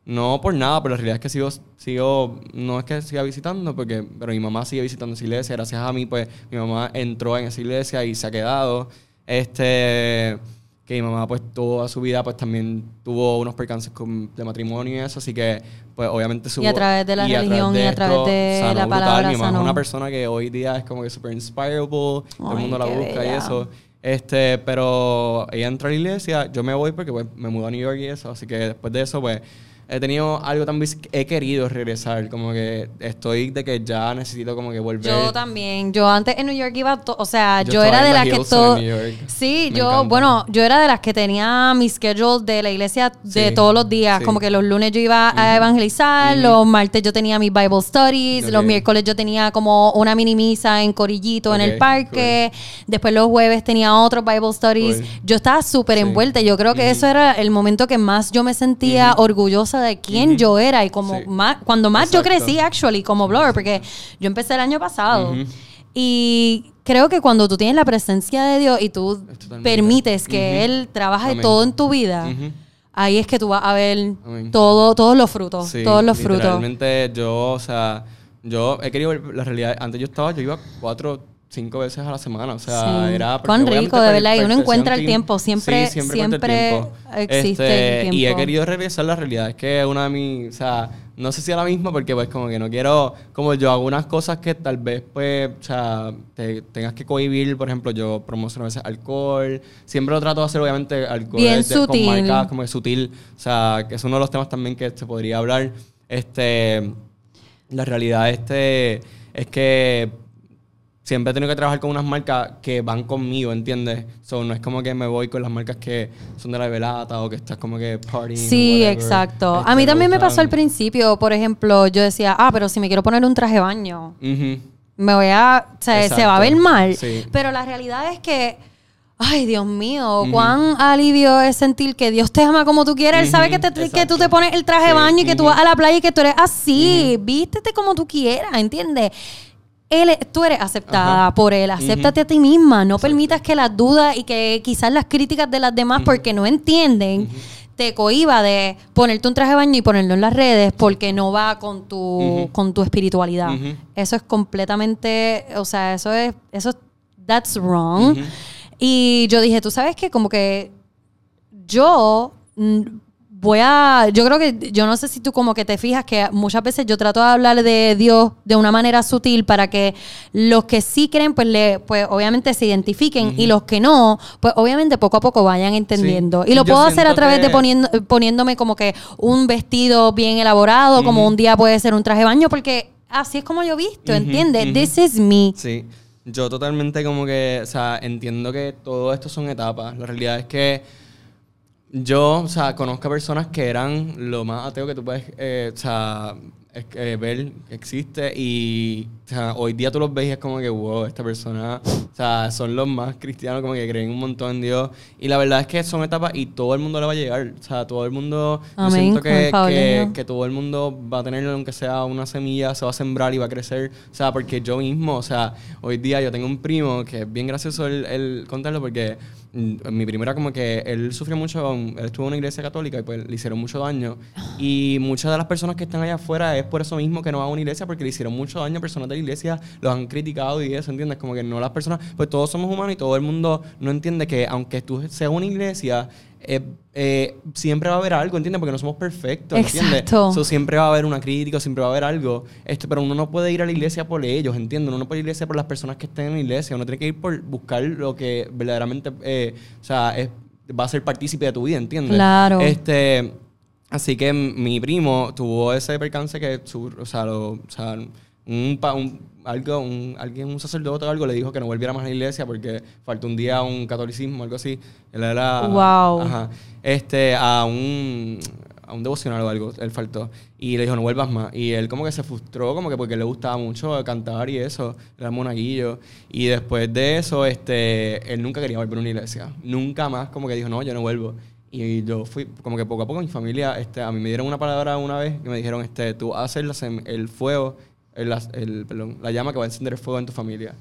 B: no por nada, pero la realidad es que sigo, sigo, no es que siga visitando, porque, pero mi mamá sigue visitando esa iglesia. Gracias a mí, pues, mi mamá entró en esa iglesia y se ha quedado. Este, que mi mamá, pues, toda su vida, pues, también tuvo unos percances con- de matrimonio y eso, así que, pues, obviamente su
A: Y a través de la religión y a través de
B: sanó
A: la palabra
B: Mi mamá
A: sanó.
B: es una persona que hoy día es como que súper inspirable, todo el mundo la busca y
A: bella.
B: eso. Este, pero ella entró a la iglesia, yo me voy porque pues, me mudé a New York y eso, así que después de eso, pues, he tenido algo también, he querido regresar, como que estoy de que ya necesito como que volver.
A: Yo también, yo antes en New York iba, to- o sea, yo,
B: Yo
A: era de las
B: la
A: que todo...
B: en New York.
A: Sí,
B: Me
A: yo,
B: encanta.
A: bueno, yo era de las que tenía mi schedule de la iglesia de
B: Sí,
A: todos los días,
B: sí.
A: como que los lunes yo iba a evangelizar, los martes yo tenía mis Bible Studies, los miércoles yo tenía como una mini misa en Corillito en el parque, después los jueves tenía otros Bible Studies.
B: Cool.
A: Yo estaba súper envuelta, yo creo que eso era el momento que más yo me sentía orgullosa de quién yo era y como
B: Sí.
A: más, cuando más yo
B: Exacto.
A: crecí actually como blogger, porque yo empecé el año pasado.
B: Ujú.
A: Y creo que cuando tú tienes la presencia de Dios y tú permites que. Él trabaje
B: Amén.
A: todo en tu vida, ahí es que tú vas a ver
B: Amén.
A: todo, todos los frutos,
B: Sí,
A: todos los frutos.
B: Literalmente yo, o sea, yo he querido ver la realidad. Antes yo estaba, yo iba cuatro, cinco veces a la semana. O sea,
A: Sí.
B: era.
A: Cuán rico, de verdad, y uno encuentra el tiempo, siempre-
B: sí,
A: siempre
B: encuentra el tiempo.
A: existe el
B: Y he
A: tiempo.
B: querido regresar la realidad. Es que una de mis, o sea, no sé si a la misma porque pues como que no quiero, como yo hago unas cosas que tal vez pues, o sea, te tengas que cohibir, por ejemplo, yo promociono a veces alcohol, siempre lo trato de hacer obviamente alcohol
A: Bien
B: de-
A: sutil.
B: con marcas como que sutil, o sea, que es uno de los temas también que se podría hablar. Este, la realidad este es que siempre he tenido que trabajar con unas marcas que van conmigo, ¿entiendes? So, no es como que me voy con las marcas que son de la velata o que estás como que partying.
A: Sí, exacto.
B: Este,
A: a mí
B: me
A: también me pasó al principio, por ejemplo, yo decía, ah, pero si me quiero poner un traje de baño, me voy a, o sea, se va a ver mal.
B: Sí.
A: Pero la realidad es que, ay, Dios mío, cuán alivio es sentir que Dios te ama como tú quieres. Él sabe que, te- que tú te pones el traje de
B: Sí,
A: baño y que tú vas a la playa y que tú eres así. Vístete como tú quieras, ¿entiendes? Él, tú eres aceptada
B: Ajá.
A: por él. Acéptate a ti misma. No permitas que las dudas y que quizás las críticas de las demás, porque no entienden, te cohiba de ponerte un traje de baño y ponerlo en las redes porque no va con tu, con tu espiritualidad. Eso es completamente, o sea, eso es, eso es- that's wrong. Y yo dije, tú sabes que como que yo mm, voy a, yo creo que, yo no sé si tú como que te fijas que muchas veces yo trato de hablar de Dios de una manera sutil para que los que sí creen, pues, le, pues obviamente se identifiquen y los que no, pues obviamente poco a poco vayan entendiendo.
B: Sí.
A: Y lo
B: Yo
A: puedo hacer a través de poniendo, poniéndome como que un vestido bien elaborado, como un día puede ser un traje de baño, porque así es como yo he visto,
B: Ujú,
A: ¿entiendes? This is me.
B: Sí, yo totalmente como que, o sea, entiendo que todo esto son etapas. La realidad es que yo, o sea, conozco a personas que eran lo más ateo que tú puedes, eh, o sea, es- eh, ver que existe y, o sea, hoy día tú los ves y es como que, wow, esta persona, o sea, son los más cristianos, como que creen un montón en Dios. Y la verdad es que son etapas y todo el mundo le va a llegar. O sea, todo el mundo, yo
A: Amén,
B: siento
A: con el
B: que, que, que todo el mundo va a tener, aunque sea una semilla, se va a sembrar y va a crecer. O sea, porque yo mismo, o sea, hoy día yo tengo un primo que es bien gracioso el, el contarlo porque mi primo era como que él sufrió mucho, él estuvo en una iglesia católica y pues le hicieron mucho daño. Y muchas de las personas que están allá afuera es por eso mismo que no van a una iglesia porque le hicieron mucho daño a personas de la iglesia, los han criticado y eso, ¿entiendes? Como que no las personas, pues todos somos humanos y todo el mundo no entiende que aunque tú seas una iglesia, eh, eh, siempre va a haber algo, ¿entiendes? Porque no somos perfectos, ¿entiendes?
A: Exacto.
B: So, siempre va a haber una crítica, siempre va a haber algo. Este, pero uno no puede ir a la iglesia por ellos, ¿entiendes? Uno no puede ir a la iglesia por las personas que estén en la iglesia. Uno tiene que ir por buscar lo que verdaderamente, eh, o sea, es- va a ser partícipe de tu vida, ¿entiendes?
A: Claro.
B: Este, así que mi primo tuvo ese percance que, su, o sea, lo- o sea, un, un- algo, un, alguien, un sacerdote o algo le dijo que no volviera más a la iglesia porque faltó un día a un catolicismo, algo así. Él era...
A: Wow.
B: Ajá. Este, a un, a un devocional o algo, él faltó. Y le dijo, no vuelvas más. Y él como que se frustró, como que porque le gustaba mucho cantar y eso, era monaguillo. Y después de eso, este, él nunca quería volver a una iglesia. Nunca más como que dijo, no, yo no vuelvo. Y yo fui, como que poco a poco mi familia, este, a mí me dieron una palabra una vez que me dijeron, este, tú haces el fuego, el, el- perdón, la llama que va a encender el fuego en tu familia.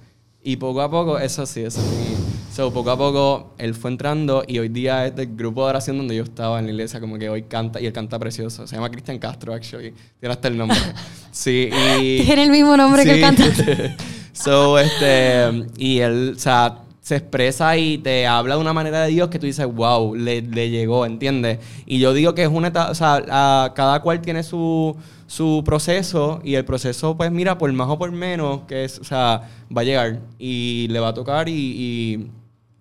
B: Y poco a poco, eso sí, eso sí. So, poco a poco él fue entrando y hoy día es del grupo de oración donde yo estaba en la iglesia, como que hoy canta y él canta precioso. Se llama Cristian Castro, actually. Tiene hasta el nombre. Sí, y.
A: Tiene el mismo nombre que el
B: Sí.
A: cantante.
B: so, este. Y él, o sea, se expresa y te habla de una manera de Dios que tú dices, wow, le, le llegó, ¿entiendes? Y yo digo que es una etapa, o sea, cada cual tiene su, su proceso y el proceso, pues mira, por más o por menos, que es, o sea, va a llegar y le va a tocar y, y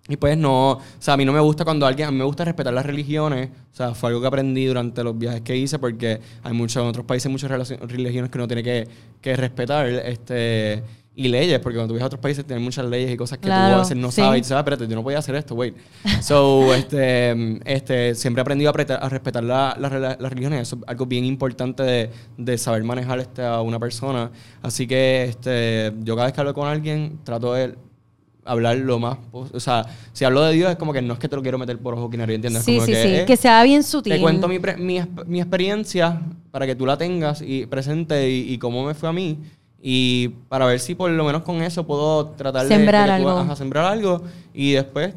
B: Y pues no, o sea, a mí no me gusta cuando alguien, a mí me gusta respetar las religiones, o sea, fue algo que aprendí durante los viajes que hice porque hay muchos, en otros países muchas religiones que uno tiene que, que respetar, este, y leyes, porque cuando tú viajas a otros países tienen muchas leyes y cosas que tú a veces no sabes y ah, espérate, yo no podía hacer esto, wait. so, este, este, siempre he aprendido a, a respetar las la, religiones, eso es algo bien importante de, de, saber manejar este, a una persona. Así que este, yo cada vez que hablo con alguien, trato de hablar lo más o sea si hablo de Dios es como que no es que te lo quiero meter por ojo que nadie entiende
A: sí,
B: sí,
A: sí, que sea bien sutil
B: te cuento mi, mi, mi, experiencia para que tú la tengas y presente y, y cómo me fue a mí y para ver si por lo menos con eso puedo tratar
A: sembrar
B: de,
A: algo.
B: sembrar algo. Y después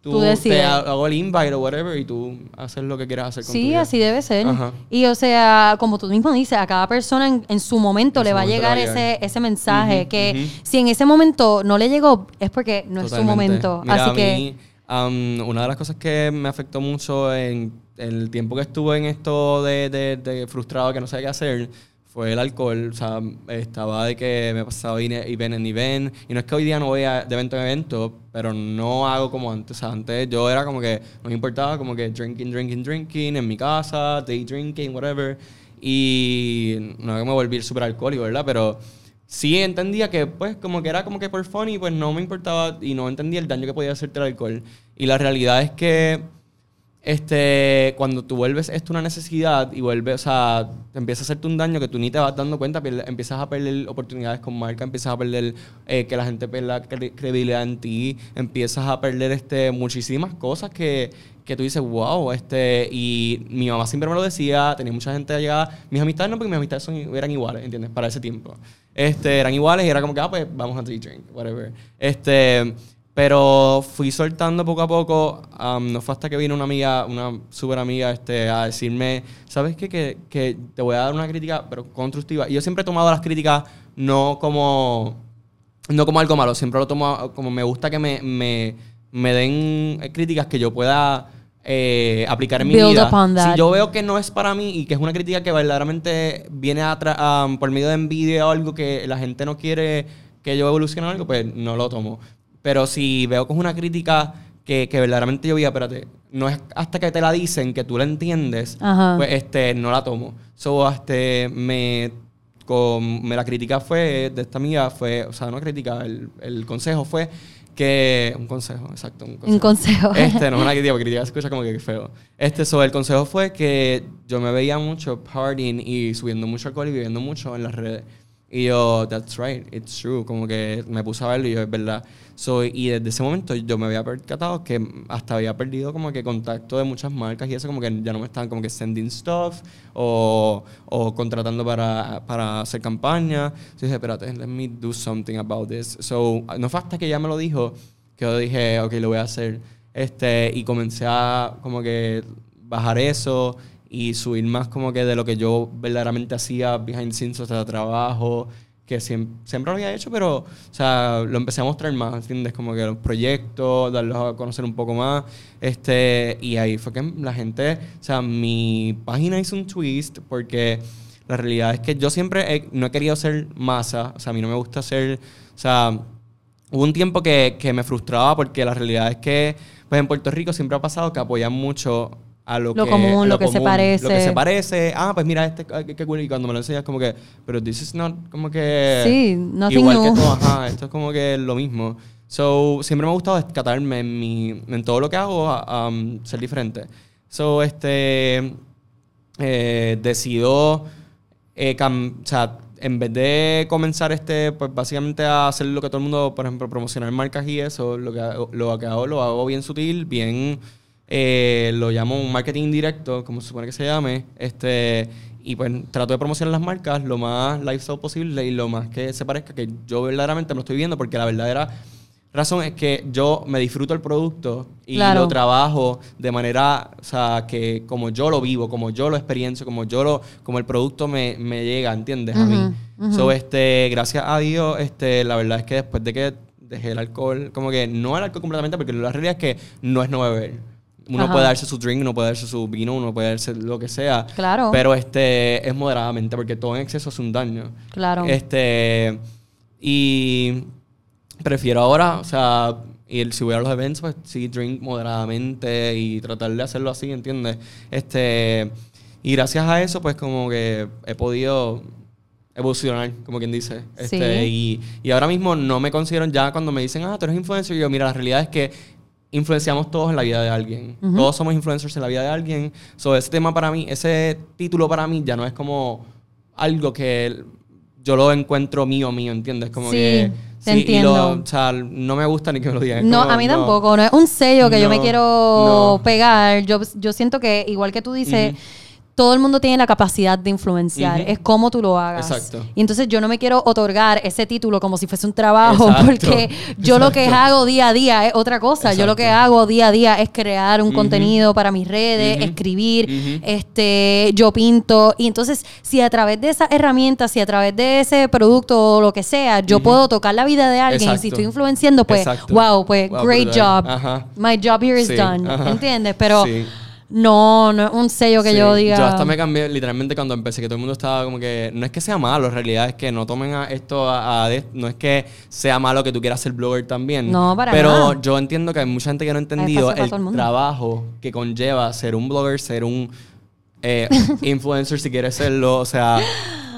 B: tú, te hago el invite o whatever y tú haces lo que quieras hacer con
A: Sí, así debe ser. Y o sea, como tú mismo dices, a cada persona en, su momento le va a llegar, ese, ese mensaje que si en ese momento no le llegó es porque no es su momento. así que
B: um, una de las cosas que me afectó mucho en el tiempo que estuve en esto de, de, de frustrado que no sabía qué hacer fue el alcohol. O sea, estaba de que me pasaba y ven en y ven. Y no es que hoy día no voy de evento en evento, pero no hago como antes. O sea, antes yo era como que no me importaba, como que drinking, drinking, drinking en mi casa, day drinking, whatever. Y no que me volví súper alcohólico, ¿verdad? Pero sí entendía que, pues, como que era como que por funny, pues no me importaba y no entendía el daño que podía hacerte el alcohol. Y la realidad es que este, cuando tú vuelves esto una necesidad y vuelves, o sea, te empieza a hacerte un daño que tú ni te vas dando cuenta, empiezas a perder oportunidades con marca, empiezas a perder eh, que la gente pierda credibilidad en ti, empiezas a perder este, muchísimas cosas que, que tú dices, wow, este, y mi mamá siempre me lo decía, tenía mucha gente allá, mis amistades no, porque mis amistades son, eran iguales, ¿entiendes? Para ese tiempo. Este, eran iguales y era como que, ah, pues vamos a drink, whatever. Este, pero fui soltando poco a poco. no fue hasta que vino una amiga, una súper amiga, este, a decirme, ¿sabes qué? Que, que, te voy a dar una crítica, pero constructiva. Y yo siempre he tomado las críticas no como, no como algo malo, siempre lo tomo como me gusta que me, me, me den críticas que yo pueda eh, aplicar en mi vida. Si yo veo que no es para mí y que es una crítica que verdaderamente viene a por medio de envidia o algo que la gente no quiere que yo evolucione algo, pues no lo tomo. Pero si veo que es una crítica que, que verdaderamente yo vi, espérate, no es hasta que te la dicen que tú la entiendes, pues este, no la tomo. So, este, me, con, me la crítica fue, de esta amiga fue, o sea, no crítica, el, el consejo fue que un consejo, exacto, un consejo.
A: Un consejo.
B: Este no es una crítica, porque crítica se escucha como que feo. Este, so, el consejo fue que yo me veía mucho partying y subiendo mucho alcohol y viviendo mucho en las redes. Y yo, that's right, it's true. Como que me puse a verlo y yo, es verdad. So, y desde ese momento yo me había percatado que hasta había perdido como que contacto de muchas marcas y eso como que ya no me estaban como que sending stuff o, o contratando para, para hacer campaña. Yo dije, espérate, let me do something about this. So, no fue hasta que ella me lo dijo que yo dije, ok, lo voy a hacer. Este, y comencé a como que bajar eso y subir más como que de lo que yo verdaderamente hacía behind scenes, o sea, trabajo, que siempre, siempre, lo había hecho, pero, o sea, lo empecé a mostrar más, ¿entiendes? Como que los proyectos, darlos a conocer un poco más, este, y ahí fue que la gente, o sea, mi página hizo un twist porque la realidad es que yo siempre no he querido ser masa, o sea, a mí no me gusta ser, o sea, hubo un tiempo que, que me frustraba porque la realidad es que, pues en Puerto Rico siempre ha pasado que apoyan mucho a lo, que,
A: común, lo, que se parece.
B: Lo que se parece. Ah, pues mira, este, qué cool. Y cuando me lo enseñas, como que, pero this is not, como que.
A: Sí, nothing
B: Igual que todo, ajá, esto es como que lo mismo. So, siempre me ha gustado descatarme en, mi, en todo lo que hago, um, ser diferente. So, este. Eh, decido. Eh, o sea, en vez de comenzar este, pues básicamente a hacer lo que todo el mundo, por ejemplo, promocionar marcas y eso, lo que, lo que hago lo hago bien sutil, bien eh, lo llamo un marketing directo, como se supone que se llame, este, y pues trato de promocionar las marcas lo más lifestyle posible y lo más que se parezca que yo verdaderamente me lo estoy viendo, porque la verdadera razón es que yo me disfruto el producto y lo trabajo de manera, o sea, que como yo lo vivo, como yo lo experiencio, como yo lo, como el producto me, me llega, ¿entiendes? a mí. So, este, gracias a Dios, este, la verdad es que después de que dejé el alcohol, como que no el alcohol completamente, porque la realidad es que no es no beber uno puede darse su drink, uno puede darse su vino, uno puede darse lo que sea.
A: Claro.
B: Pero este es moderadamente, porque todo en exceso es un daño.
A: Claro.
B: Este. Y prefiero ahora, o sea, Y si voy a los eventos, pues sí, drink moderadamente y tratar de hacerlo así, ¿entiendes? Este, y gracias a eso, pues como que he podido evolucionar, como quien dice. Este, y, y ahora mismo no me considero, ya cuando me dicen, ah, tú eres influencer, yo, mira, la realidad es que influenciamos todos en la vida de alguien. Todos somos influencers en la vida de alguien. So, ese tema para mí, ese título para mí ya no es como algo que yo lo encuentro mío, mío, ¿entiendes? Como
A: Sí,
B: que...
A: te
B: y
A: entiendo.
B: lo- o sea, no me gusta ni que me lo digan.
A: No,
B: como,
A: a mí
B: no.
A: tampoco. No es un sello que yo me
B: No,
A: quiero
B: no.
A: pegar. Yo, yo siento que, igual que tú dices, todo el mundo tiene la capacidad de influenciar. Es como tú lo hagas.
B: Exacto.
A: Y entonces yo no me quiero otorgar ese título como si fuese un trabajo,
B: Exacto.
A: porque yo lo que hago día a día es otra cosa. Yo lo que hago día a día es crear un contenido para mis redes, escribir, este, yo pinto. Y entonces, si a través de esas herramientas, si a través de ese producto o lo que sea, yo puedo tocar la vida de alguien,
B: Exacto.
A: si estoy influenciando, pues, wow, pues,
B: Wow,
A: great job.
B: Ajá.
A: My job here is
B: Sí,
A: done.
B: ajá.
A: ¿Entiendes? Pero
B: Sí.
A: No, no es un sello que
B: Sí,
A: yo diga.
B: Yo hasta me cambié literalmente cuando empecé, que todo el mundo estaba como que. No es que sea malo, en realidad es que no tomen a esto a. no es que sea malo que tú quieras ser blogger también.
A: No, para
B: Pero
A: nada.
B: yo entiendo que hay mucha gente que no ha entendido el trabajo que conlleva ser un blogger, ser un eh, influencer si quieres serlo. O sea.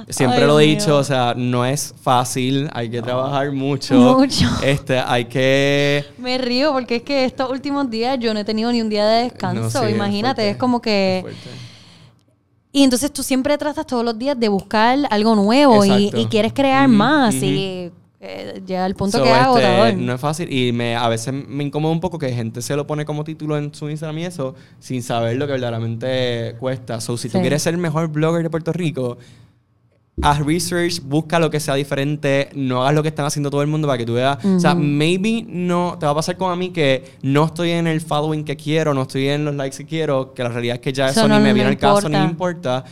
B: Siempre
A: Ay,
B: lo he dicho, o sea, no es fácil, hay que trabajar mucho.
A: Mucho.
B: Este, hay que
A: Me río porque es que estos últimos días yo no he tenido ni un día de descanso.
B: No, sí, es
A: Imagínate,
B: fuerte,
A: es como que.
B: es.
A: Y entonces tú siempre tratas todos los días de buscar algo nuevo y, quieres crear más.
B: ujú.
A: Y eh, llega el punto
B: So,
A: que es
B: este, no es fácil y me, a veces me incomoda un poco que gente se lo pone como título en su Instagram y eso sin saber lo que verdaderamente cuesta. So, si tú quieres ser el mejor blogger de Puerto Rico, haz research, busca lo que sea diferente, no hagas lo que están haciendo todo el mundo para que tú veas. O sea, maybe no, te va a pasar como a mí que no estoy en el following que quiero, no estoy en los likes que quiero, que la realidad es que ya
A: Eso
B: eso,
A: no
B: ni me viene al caso ni me
A: importa.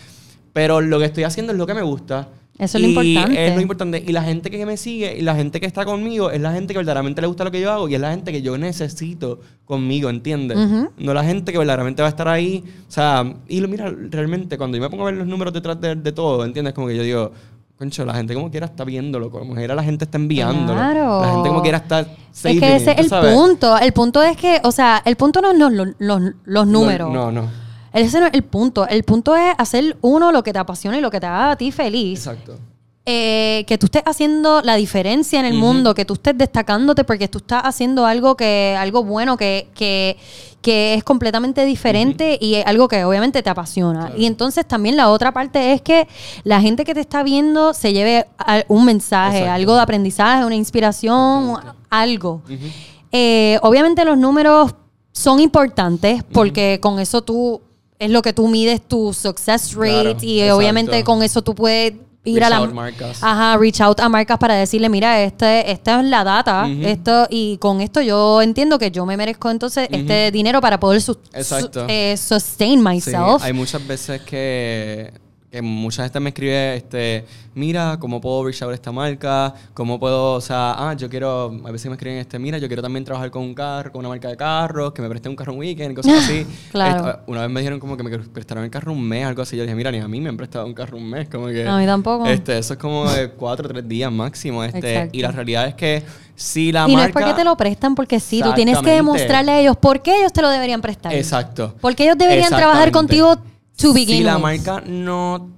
B: Pero lo que estoy haciendo es lo que me gusta.
A: Eso es lo importante.
B: Es lo importante. Y la gente que me sigue y la gente que está conmigo es la gente que verdaderamente le gusta lo que yo hago y es la gente que yo necesito conmigo, ¿entiendes?
A: Ujú.
B: No la gente que verdaderamente va a estar ahí. O sea, y lo, mira, realmente cuando yo me pongo a ver los números detrás de, de todo, ¿entiendes? Como que yo digo, concho, la gente como quiera está viéndolo, como quiera la gente está enviándolo.
A: Claro.
B: La gente como quiera está
A: Es
B: saving
A: que ese es
B: ¿tú
A: el
B: sabes?
A: punto. El punto es que, o sea, el punto no es los, los, los- los números.
B: No, no.
A: Ese no es el punto. El punto es hacer uno lo que te apasiona y lo que te haga a ti feliz.
B: Exacto.
A: Eh, que tú estés haciendo la diferencia en el mundo, que tú estés destacándote porque tú estás haciendo algo que algo bueno que, que, que es completamente diferente y es algo que obviamente te apasiona.
B: Claro.
A: Y entonces también la otra parte es que la gente que te está viendo se lleve a- un mensaje,
B: Exacto.
A: algo de aprendizaje, una inspiración, algo. Eh, obviamente los números son importantes porque con eso tú es lo que tú mides tu success rate
B: Claro,
A: y
B: exacto.
A: obviamente con eso tú puedes ir a
B: Reach
A: la
B: out marcas.
A: ajá reach out a marcas para decirle mira este esta es la data esto y con esto yo entiendo que yo me merezco entonces este dinero para poder su- eh, sustain
B: Sí,
A: myself
B: hay muchas veces que, que mucha gente me escribe, este, mira, ¿cómo puedo reach out esta marca? ¿Cómo puedo, o sea, ah, yo quiero, a veces me escriben, este, mira, yo quiero también trabajar con un carro, con una marca de carros, que me presten un carro un weekend, cosas así.
A: Claro.
B: Este, una vez me dijeron como que me prestaron el carro un mes, algo así. Yo dije, mira, ni a mí me han prestado un carro un mes, como que...
A: A mí tampoco.
B: Este, eso es como de cuatro o tres días máximo, este.
A: Exacto.
B: Y la realidad es que si la
A: y no
B: marca...
A: es porque te lo prestan porque sí tú tienes que demostrarle a ellos por qué ellos te lo deberían prestar
B: Exacto.
A: porque ellos deberían trabajar contigo to begin
B: Si la
A: with.
B: marca no,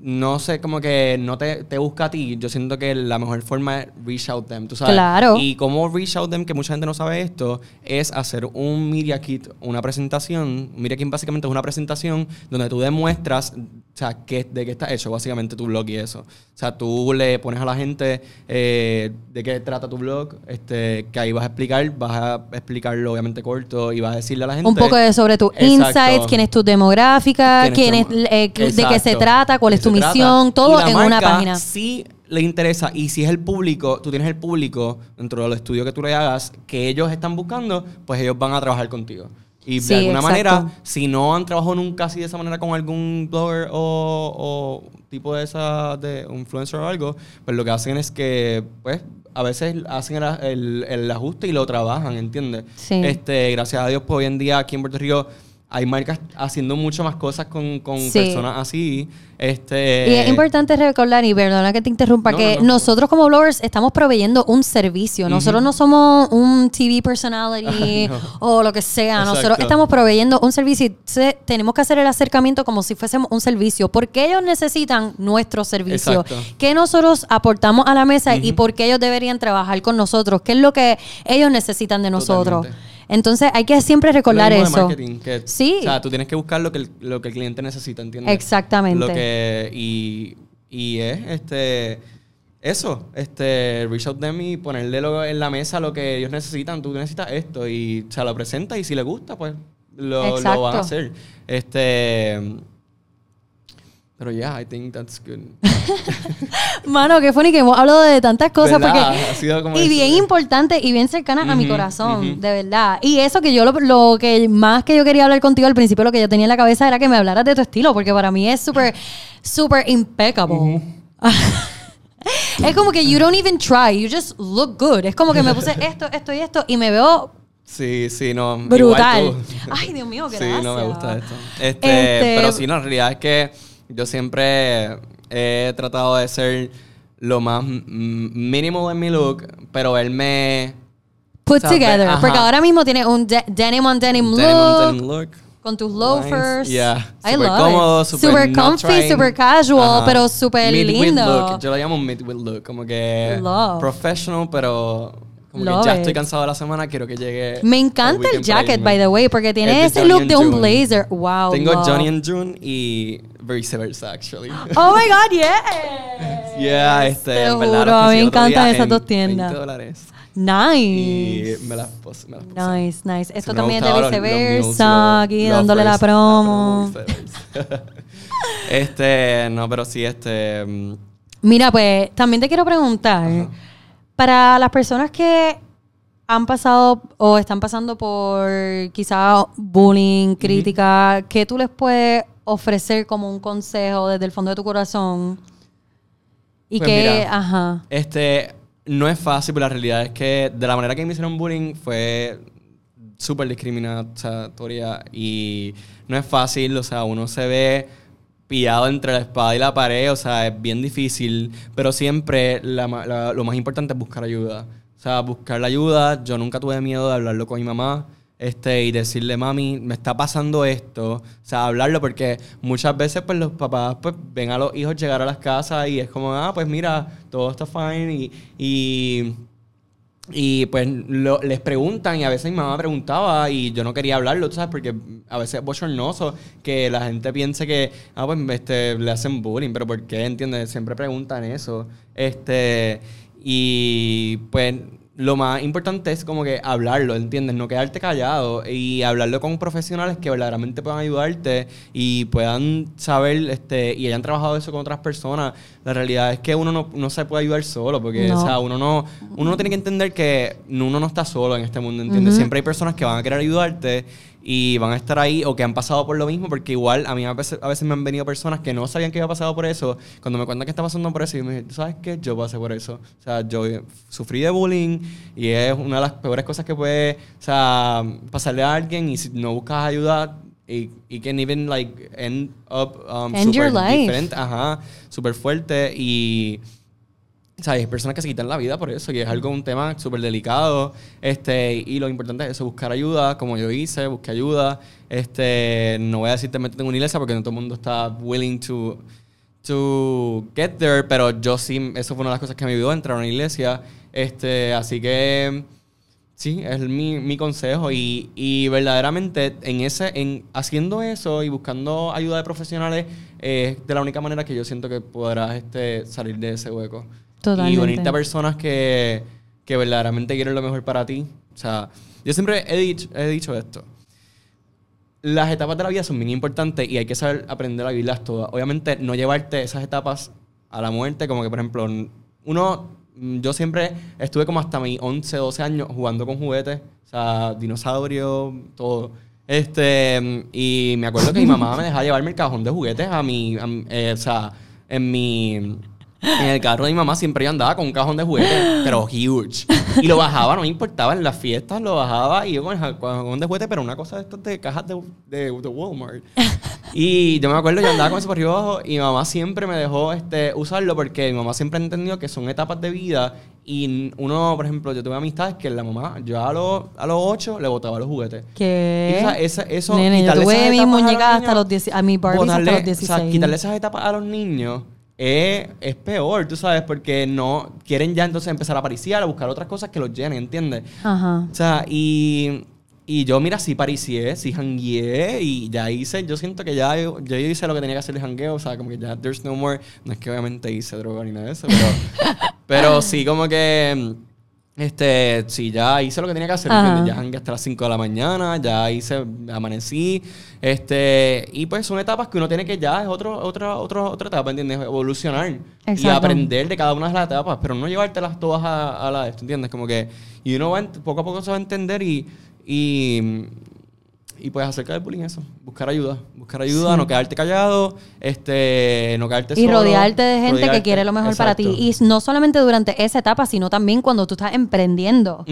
B: no sé, como que no te, te busca a ti, yo siento que la mejor forma es reach out them, tú sabes.
A: Claro.
B: Y como reach out them, que mucha gente no sabe esto, es hacer un media kit, una presentación. Un media kit básicamente es una presentación donde tú demuestras, o sea, qué, de qué está hecho básicamente tu blog y eso. O sea, tú le pones a la gente eh, de qué trata tu blog, este, que ahí vas a explicar, vas a explicarlo obviamente corto y vas a decirle a la gente.
A: un poco de sobre tus insights, quién es tu demográfica, quién
B: quién
A: es, eh, de qué se trata, cuál es
B: ¿Qué
A: tu
B: trata?
A: misión, todo en una página.
B: Sí le interesa y si es el público, tú tienes el público dentro del estudio que tú le hagas que ellos están buscando, pues ellos van a trabajar contigo. Y
A: Sí,
B: de alguna
A: exacto.
B: manera, si no han trabajado nunca así de esa manera con algún blogger o, o tipo de esa de influencer o algo, pues lo que hacen es que, pues, a veces hacen el, el- el ajuste y lo trabajan, ¿entiendes?
A: Sí.
B: Este, gracias a Dios, pues hoy en día aquí en Puerto Rico hay marcas haciendo mucho más cosas con, con
A: Sí.
B: personas así. Este,
A: Y es importante recordar, y perdona que te interrumpa,
B: No,
A: que
B: no, no.
A: nosotros como bloggers estamos proveyendo un servicio. Nosotros no somos un TV personality o lo que sea. Nosotros estamos proveyendo un servicio y se- tenemos que hacer el acercamiento como si fuésemos un servicio. Porque ellos necesitan nuestro servicio.
B: Exacto.
A: ¿Qué nosotros aportamos a la mesa y por qué ellos deberían trabajar con nosotros? ¿Qué es lo que ellos necesitan de nosotros?
B: Totalmente.
A: Entonces hay que siempre
B: Lo
A: recordar
B: mismo de
A: eso.
B: marketing, que,
A: Sí.
B: O sea, tú tienes que buscar lo que el, lo que el cliente necesita, ¿entiendes?
A: Exactamente.
B: Lo que, y, y es este eso, este reach out them y ponerle lo- en la mesa lo que ellos necesitan. Tú necesitas esto y se lo presenta y si le gusta, pues lo, lo van a hacer. Este pero yeah, I think that's good.
A: Mano, qué funny que hemos hablado de tantas cosas.
B: ¿Verdad?
A: Porque,
B: Ha sido como
A: y
B: eso.
A: bien importante y bien cercana a mi corazón, de verdad. Y eso que yo lo, lo que más que yo quería hablar contigo al principio, lo que yo tenía en la cabeza era que me hablaras de tu estilo, porque para mí es súper, súper impeccable. es como que you don't even try, you just look good. Es como que me puse esto, esto y esto y me veo
B: Sí, sí, no. igual
A: brutal.
B: tú.
A: Ay, Dios mío,
B: Sí,
A: gracias.
B: no me gusta esto. Este,
A: Este-
B: Pero sí, no, en realidad es que yo siempre he tratado de ser lo más mínimo en mi look, pero verme
A: Put
B: ¿sabes?
A: together. Porque ahora mismo tienes un de- denim on denim look.
B: denim on denim look.
A: Con tus loafers.
B: Yeah.
A: I
B: Super
A: love
B: cómodo,
A: it.
B: super,
A: Super comfy,
B: trying.
A: super casual,
B: Ajá.
A: pero super
B: Mid-with
A: lindo.
B: look. Yo lo llamo mid-with look. Como que
A: Love.
B: professional, pero como
A: Love
B: que ya
A: it.
B: estoy cansado de la semana, quiero que llegue.
A: Me encanta el jacket, by the way, porque tiene ese look de un blazer. Wow.
B: Tengo. Johnny and June y viceversa, actually.
A: Oh my God, yes.
B: Yeah, este,
A: Te
B: en verdad,
A: me encantan esas dos tiendas.
B: 20 dólares.
A: Nice.
B: Y me las puse. Me las puse.
A: Nice, nice. Esto también es de viceversa. aquí dándole la promo.
B: Este, no, pero sí, este. mm,
A: Mira, pues también te quiero preguntar, para las personas que han pasado o están pasando por quizá bullying, crítica, ¿qué tú les puedes ofrecer como un consejo desde el fondo de tu corazón? Y
B: Pues
A: que,
B: mira.
A: ajá,
B: Este, no es fácil, pero la realidad es que de la manera que me hicieron bullying fue súper discriminatoria y no es fácil, o sea, uno se ve pillado entre la espada y la pared, o sea, es bien difícil, pero siempre la la- lo más importante es buscar ayuda. O sea, buscar la ayuda, yo nunca tuve miedo de hablarlo con mi mamá. Este, y decirle, mami, me está pasando esto. O sea, hablarlo porque muchas veces pues los papás pues ven a los hijos llegar a las casas y es como, ah, pues mira, todo está fine y, y y pues lo- les preguntan y a veces mi mamá preguntaba y yo no quería hablarlo, ¿tú ¿sabes? Porque a veces es bochornoso que la gente piense que, ah, pues este, le hacen bullying, pero ¿por qué? ¿Entiendes? Siempre preguntan eso. Este, y pues lo más importante es como que hablarlo, ¿entiendes? No quedarte callado y hablarlo con profesionales que verdaderamente puedan ayudarte y puedan saber, este, y hayan trabajado eso con otras personas. La realidad es que uno no, no se puede ayudar solo, porque,
A: No.
B: o sea, uno no, uno no tiene que entender que uno no está solo en este mundo, ¿entiendes? Siempre hay personas que van a querer ayudarte y van a estar ahí o que han pasado por lo mismo, porque igual a mí a veces, a veces me han venido personas que no sabían que había pasado por eso. Cuando me cuentan que está pasando por eso, yo me dije, ¿tú sabes qué? Yo pasé por eso. O sea, yo eh, sufrí de bullying y es una de las peores cosas que puede, o sea, pasarle a alguien y si no buscas ayuda, it, it can even like end up um,
A: End your
B: super
A: life.
B: diferente, ajá, súper fuerte y sea, hay personas que se quitan la vida por eso y es algo, un tema súper delicado. Este, y lo importante es eso, buscar ayuda, como yo hice, busqué ayuda. Este, no voy a decirte métete en una iglesia porque no todo el mundo está willing to, to get there, pero yo sí, eso fue una de las cosas que me ayudó a entrar a una iglesia. Este, así que sí, es mi, mi consejo. Y, y verdaderamente en ese, en haciendo eso y buscando ayuda de profesionales, es de la única manera que yo siento que podrás este, salir de ese hueco.
A: Totalmente.
B: Y unirte a personas que, que verdaderamente quieren lo mejor para ti. O sea, yo siempre he dicho, he dicho esto. Las etapas de la vida son bien importantes y hay que saber aprender a vivirlas todas. Obviamente, no llevarte esas etapas a la muerte, como que, por ejemplo, uno, yo siempre estuve como hasta mis 11, 12 años jugando con juguetes, o sea, dinosaurios, todo. Este, y me acuerdo que mi mamá me dejaba llevarme el cajón de juguetes a mi, a mi- eh, o sea, en mi, En el carro de mi mamá siempre yo andaba con un cajón de juguetes, pero huge. Y lo bajaba, no me importaba, en las fiestas lo bajaba y yo con el cajón de juguetes, pero una cosa de estas de cajas de, de, de Walmart. Y yo me acuerdo, yo andaba con eso por arriba abajo y mi mamá siempre me dejó este, usarlo porque mi mamá siempre ha entendido que son etapas de vida y uno, por ejemplo, yo tuve amistades que la mamá, yo a los, a los 8 le botaba los juguetes.
A: Que.
B: Y, o sea, esa- eso,
A: Nene, yo tuve mis muñecas hasta los 10, a mi Barbies hasta los 16.
B: O sea, quitarle esas etapas a los niños es, es peor, tú sabes, porque no quieren ya entonces empezar a pariciar, a buscar otras cosas que los llenen, ¿entiendes?
A: Ajá.
B: O sea, y, y yo, mira, sí paricié, sí jangueé y ya hice, yo siento que ya yo, yo hice lo que tenía que hacer de jangueo, o sea, como que ya there's no more, no es que obviamente hice droga ni nada de eso, pero, pero sí como que, este, sí, ya hice lo que tenía que hacer, ya jangué hasta las 5 de la mañana, ya hice, amanecí, este, y pues son etapas que uno tiene que ya, es otro, otra, otra, otra etapa, ¿entiendes? Evolucionar y aprender de cada una de las etapas, pero no llevártelas todas a, a la esto, ¿entiendes? Como que, y uno va, poco a poco se va a entender y, y, y pues acerca del bullying eso, buscar ayuda, buscar ayuda,
A: Sí.
B: no quedarte callado, este, no quedarte
A: Y
B: solo,
A: rodearte de gente que quiere lo mejor para ti. Y no solamente durante esa etapa, sino también cuando tú estás emprendiendo.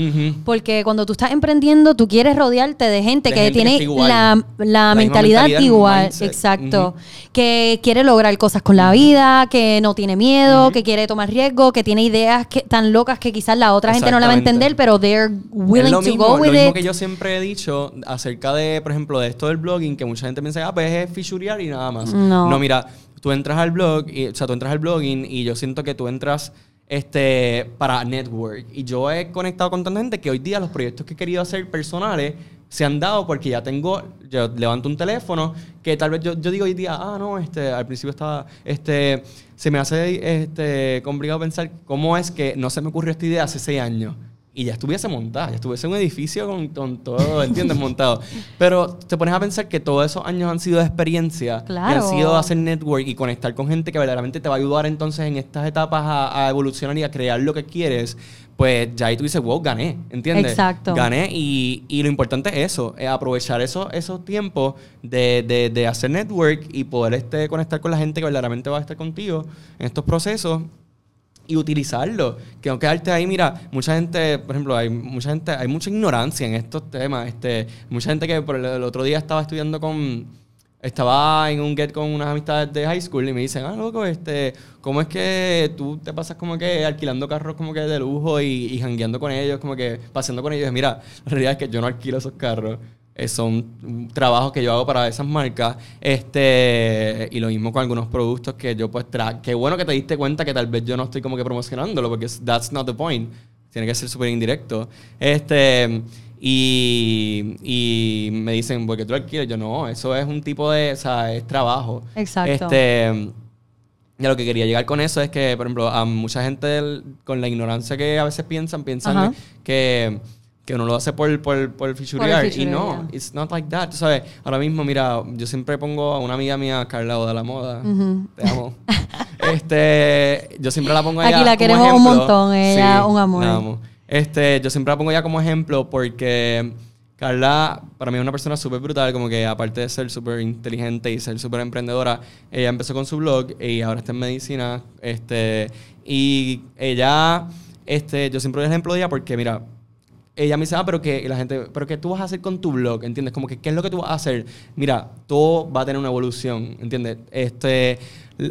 A: Porque cuando tú estás emprendiendo, tú quieres rodearte de gente
B: De
A: que
B: gente
A: tiene
B: igual.
A: la, la mentalidad,
B: mentalidad,
A: igual. Exacto. Que quiere lograr cosas con la vida, que no tiene miedo, que quiere tomar riesgo, que tiene ideas que, tan locas que quizás la otra gente no la va a entender, pero they're
B: Es
A: willing
B: lo
A: to
B: mismo,
A: go
B: lo
A: with
B: mismo
A: it.
B: que yo siempre he dicho acerca de, por ejemplo, de esto del blogging, que mucha gente piensa, ah, pues es fichurear y nada más.
A: No.
B: mira, tú entras al blog, y, o sea, tú entras al blogging y yo siento que tú entras este, para network. Y yo he conectado con tanta gente que hoy día los proyectos que he querido hacer personales se han dado porque ya tengo, yo levanto un teléfono que tal vez yo, yo digo hoy día, ah, no, este, al principio estaba, este, se me hace este, complicado pensar cómo es que no se me ocurrió esta idea hace seis años. Y ya estuviese montada, ya estuviese en un edificio con, con todo, ¿entiendes? Montado. Pero te pones a pensar que todos esos años han sido de experiencia.
A: Claro.
B: han sido hacer network y conectar con gente que verdaderamente te va a ayudar entonces en estas etapas a, a evolucionar y a crear lo que quieres. Pues ya ahí tú dices, wow, gané, ¿entiendes?
A: Exacto.
B: Gané y, y lo importante es eso, es aprovechar esos, esos tiempos de, de, de hacer network y poder este, conectar con la gente que verdaderamente va a estar contigo en estos procesos y utilizarlo. Que no quedarte ahí, mira, mucha gente, por ejemplo, hay mucha gente, hay mucha ignorancia en estos temas. Este, mucha gente que por el, el otro día estaba estudiando con. Estaba en un get con unas amistades de high school y me dicen, ah, loco, este, ¿cómo es que tú te pasas como que alquilando carros como que de lujo y, y jangueando con ellos, como que paseando con ellos? Y Mira, la realidad es que yo no alquilo esos carros. Son trabajos que yo hago para esas marcas. Este, y lo mismo con algunos productos que yo pues tra Qué bueno que te diste cuenta que tal vez yo no estoy como que promocionándolo, porque that's not the point. Tiene que ser súper indirecto. Este, y, y me dicen, porque tú alquilas, yo no, eso es un tipo de, o sea, es trabajo.
A: Exacto.
B: Este, y lo que quería llegar con eso es que, por ejemplo, a mucha gente con la ignorancia que a veces piensan, piensan
A: Ajá.
B: que, que uno lo hace por, por, por fichurear. Y no, it's not like that. Tú sabes, ahora mismo, mira, yo siempre pongo a una amiga mía, Carla Oda la Moda, te amo. este, yo siempre la pongo a
A: Aquí
B: ella
A: la
B: como
A: queremos un
B: ejemplo.
A: montón, ella
B: Sí,
A: un amor.
B: la amo. Este, yo siempre la pongo ya como ejemplo porque Carla, para mí es una persona súper brutal, como que aparte de ser súper inteligente y ser súper emprendedora, ella empezó con su blog y ahora está en medicina. Este, y ella, este, yo siempre doy el ejemplo de ella porque, mira, ella me dice, ah, pero que la gente, pero ¿qué tú vas a hacer con tu blog? ¿Entiendes? Como que, ¿qué es lo que tú vas a hacer? Mira, todo va a tener una evolución, ¿entiendes? Este,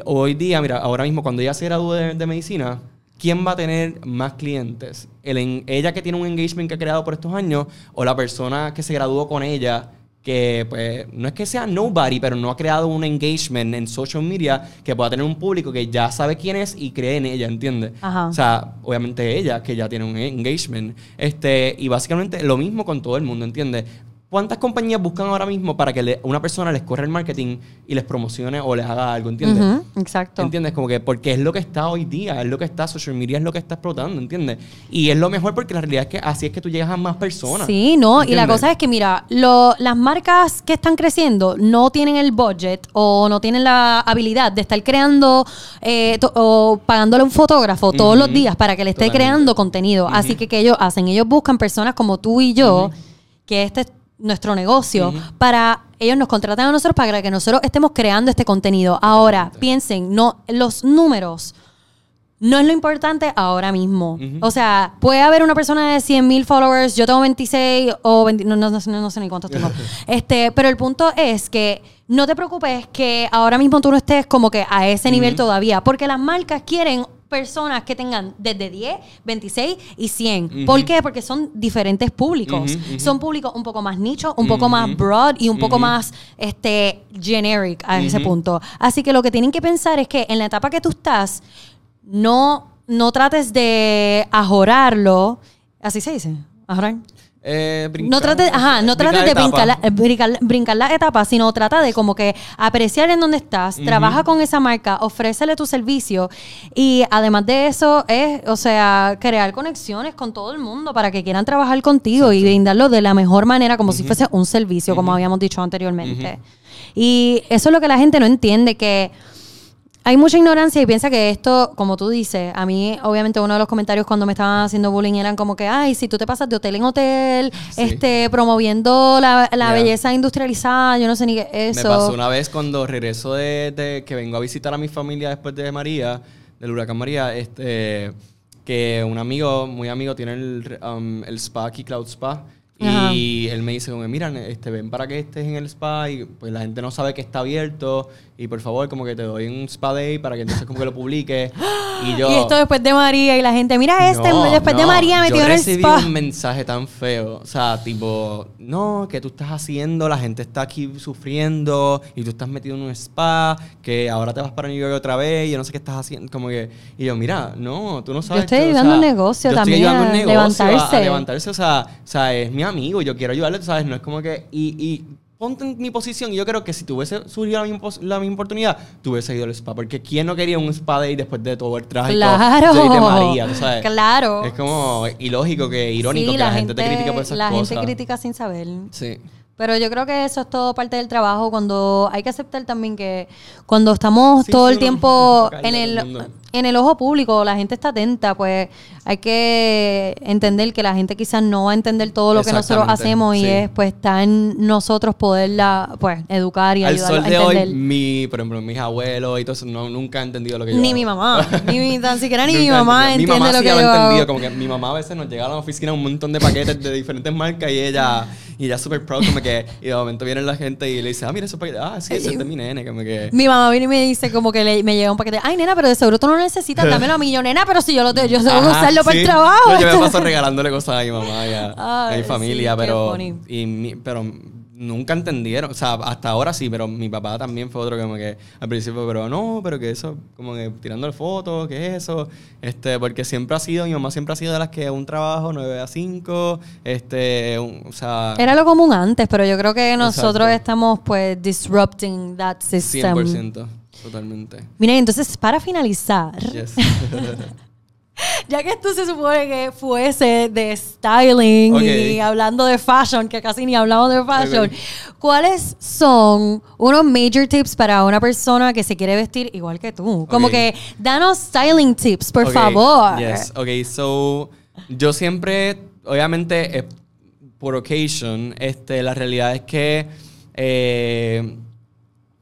B: hoy día, mira, ahora mismo cuando ella se gradúe de, de medicina, ¿quién va a tener más clientes? El ¿Ella que tiene un engagement que ha creado por estos años o la persona que se graduó con ella? Que pues no es que sea nobody, pero no ha creado un engagement en social media que pueda tener un público que ya sabe quién es y cree en ella, ¿entiendes?
A: Ajá.
B: O sea, obviamente ella, que ya tiene un engagement. Este, y básicamente lo mismo con todo el mundo, ¿entiendes? ¿Cuántas compañías buscan ahora mismo para que le- una persona les corra el marketing y les promocione o les haga algo, ¿entiendes?
A: Ujú, exacto.
B: ¿Entiendes? Como que porque es lo que está hoy día, es lo que está, social media es lo que está explotando, ¿entiendes? Y es lo mejor porque la realidad es que así es que tú llegas a más personas.
A: Sí, no, y la cosa es que, mira, lo- las marcas que están creciendo no tienen el budget o no tienen la habilidad de estar creando eh, to- o pagándole a un fotógrafo todos los días para que le esté
B: Totalmente.
A: creando contenido. Así que, que ellos hacen? Ellos buscan personas como tú y yo, que este es nuestro negocio, para ellos nos contratan a nosotros para que nosotros estemos creando este contenido. Ahora, piensen, no, los números no es lo importante ahora mismo. O sea, puede haber una persona de 100 mil followers, yo tengo 26 o 20, no, no, no, no sé ni cuántos tengo. este, pero el punto es que no te preocupes que ahora mismo tú no estés como que a ese nivel todavía, porque las marcas quieren personas que tengan desde 10, 26 y 100. ¿Por qué? Porque son diferentes públicos. Son públicos un poco más nicho, un poco más broad y un poco más este generic a ese punto. Así que lo que tienen que pensar es que en la etapa que tú estás, no, no trates de ajorarlo. Así se dice, ajorar.
B: Eh,
A: no trates, ajá, no trates de brincar la, eh, brincar, brincar la etapa, sino trata de como que apreciar en dónde estás, trabaja con esa marca, ofrécele tu servicio y además de eso es, o sea, crear conexiones con todo el mundo para que quieran trabajar contigo y brindarlo de la mejor manera como si fuese un servicio, como habíamos dicho anteriormente. Y eso es lo que la gente no entiende, que hay mucha ignorancia y piensa que esto, como tú dices, a mí obviamente uno de los comentarios cuando me estaban haciendo bullying eran como que, ay, si tú te pasas de hotel en hotel, este, promoviendo la, belleza industrializada, yo no sé ni qué es eso.
B: Me pasó una vez cuando regreso de, que vengo a visitar a mi familia después de María, del huracán María, este, que un amigo, muy amigo, tiene el, um, el spa aquí, Cloud Spa. Y él me dice, mira, este, ven para que estés en el spa y pues la gente no sabe que está abierto y por favor como que te doy un spa day para que entonces como que lo publique.
A: Y yo... Y esto después de María y la gente, mira este, después de María metió en el spa.
B: Yo recibí un mensaje tan feo, o sea, tipo, no, que tú estás haciendo, la gente está aquí sufriendo y tú estás metido en un spa, que ahora te vas para New York otra vez y yo no sé qué estás haciendo, como que... Y yo, mira, no, tú no sabes...
A: Yo estoy ayudando un negocio también a levantarse.
B: A, levantarse, o sea, o sea, es mi amigo, yo quiero ayudarle, ¿sabes? No es como que... Y, y ponte en mi posición y yo creo que si tuviese surgido la misma, la misma oportunidad, tuviese ido al spa. Porque ¿quién no quería un spa day después de todo el trágico
A: claro.
B: de María? ¿sabes?
A: Claro.
B: Es como ilógico, que irónico que la, gente, te critica por esas
A: la
B: cosas.
A: La gente critica sin saber.
B: Sí.
A: Pero yo creo que eso es todo parte del trabajo. Cuando hay que aceptar también que cuando estamos todo el tiempo en el, en el ojo público, la gente está atenta, pues hay que entender que la gente quizás no va a entender todo lo que nosotros hacemos y es pues está en nosotros poderla pues educar y
B: Al
A: ayudar
B: sol de hoy, mi, por ejemplo, mis abuelos y todo eso no, nunca han entendido lo que yo
A: Ni mi mamá, ni mi, tan siquiera ni mi mamá entiende mi mamá lo que yo entendido,
B: como que mi mamá a veces nos llega a la oficina un montón de paquetes de diferentes marcas y ella y ella súper proud como que y de momento viene la gente y le dice, "Ah, mira, eso paquete, ah, sí, ese es de mi nene", como que
A: Mi mamá viene y me dice como que le, me llega un paquete, "Ay, nena, pero de seguro tú no necesitas, dámelo a mí, yo, nena, pero si yo lo tengo, yo tengo que usarlo para el trabajo."
B: yo me paso regalándole cosas a mi mamá y a, mi familia, pero y pero nunca entendieron. O sea, hasta ahora sí, pero mi papá también fue otro que como que al principio, pero no, pero que eso, como que tirándole fotos, ¿qué es eso? Este, porque siempre ha sido, mi mamá siempre ha sido de las que un trabajo 9 a 5, este, o sea...
A: Era lo común antes, pero yo creo que nosotros estamos pues disrupting that system.
B: 100%, totalmente.
A: Miren, entonces para finalizar... ya que esto se supone que fuese de styling y hablando de fashion, que casi ni hablamos de fashion, ¿cuáles son unos major tips para una persona que se quiere vestir igual que tú? Como que danos styling tips, por favor.
B: Yes, ok, so yo siempre, obviamente, por occasion, este, la realidad es que eh,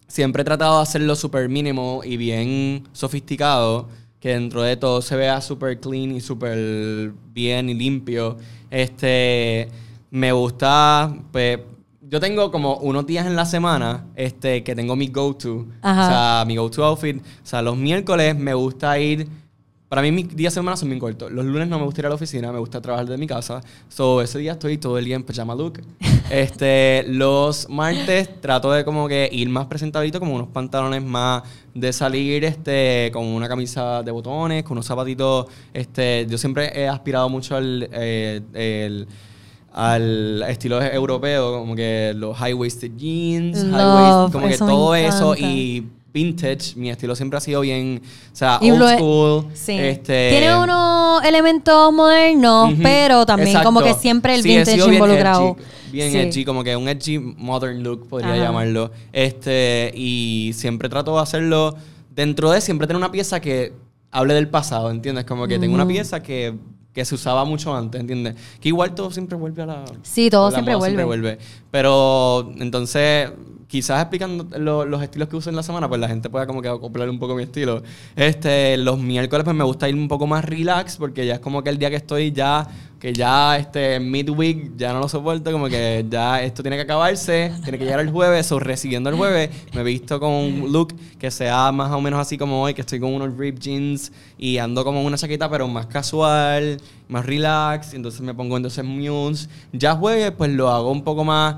B: siempre he tratado de hacerlo súper mínimo y bien sofisticado que dentro de todo se vea súper clean y súper bien y limpio. Este, me gusta, pues, yo tengo como unos días en la semana este, que tengo mi go-to. O sea, mi go-to outfit. O sea, los miércoles me gusta ir para mí mis días de semana son bien cortos. Los lunes no me gusta ir a la oficina, me gusta trabajar desde mi casa. So, ese día estoy todo el día en pajama look. este, los martes trato de como que ir más presentadito, como unos pantalones más de salir este, con una camisa de botones, con unos zapatitos. Este, yo siempre he aspirado mucho al, eh, al estilo europeo, como que los high-waisted jeans, high como que todo eso y vintage. Mi estilo siempre ha sido bien, o sea, old school. Este,
A: Tiene unos elementos modernos, pero también como que siempre el vintage involucrado.
B: Bien edgy, como que un edgy modern look, podría llamarlo. Este, y siempre trato de hacerlo dentro de siempre tener una pieza que hable del pasado, ¿entiendes? Como que tengo una pieza que que se usaba mucho antes, ¿entiendes? Que igual todo siempre vuelve a la...
A: Sí, todo siempre vuelve.
B: siempre vuelve. Pero entonces quizás explicando lo- los estilos que uso en la semana, pues la gente pueda como que acoplar un poco mi estilo. Este, los miércoles pues me gusta ir un poco más relax porque ya es como que el día que estoy ya, que ya este midweek ya no lo soporto, como que ya esto tiene que acabarse, tiene que llegar el jueves, o recibiendo el jueves, me he visto con un look que sea más o menos así como hoy, que estoy con unos ripped jeans y ando como una chaqueta pero más casual, más relax, entonces me pongo entonces Muse. Ya jueves pues lo hago un poco más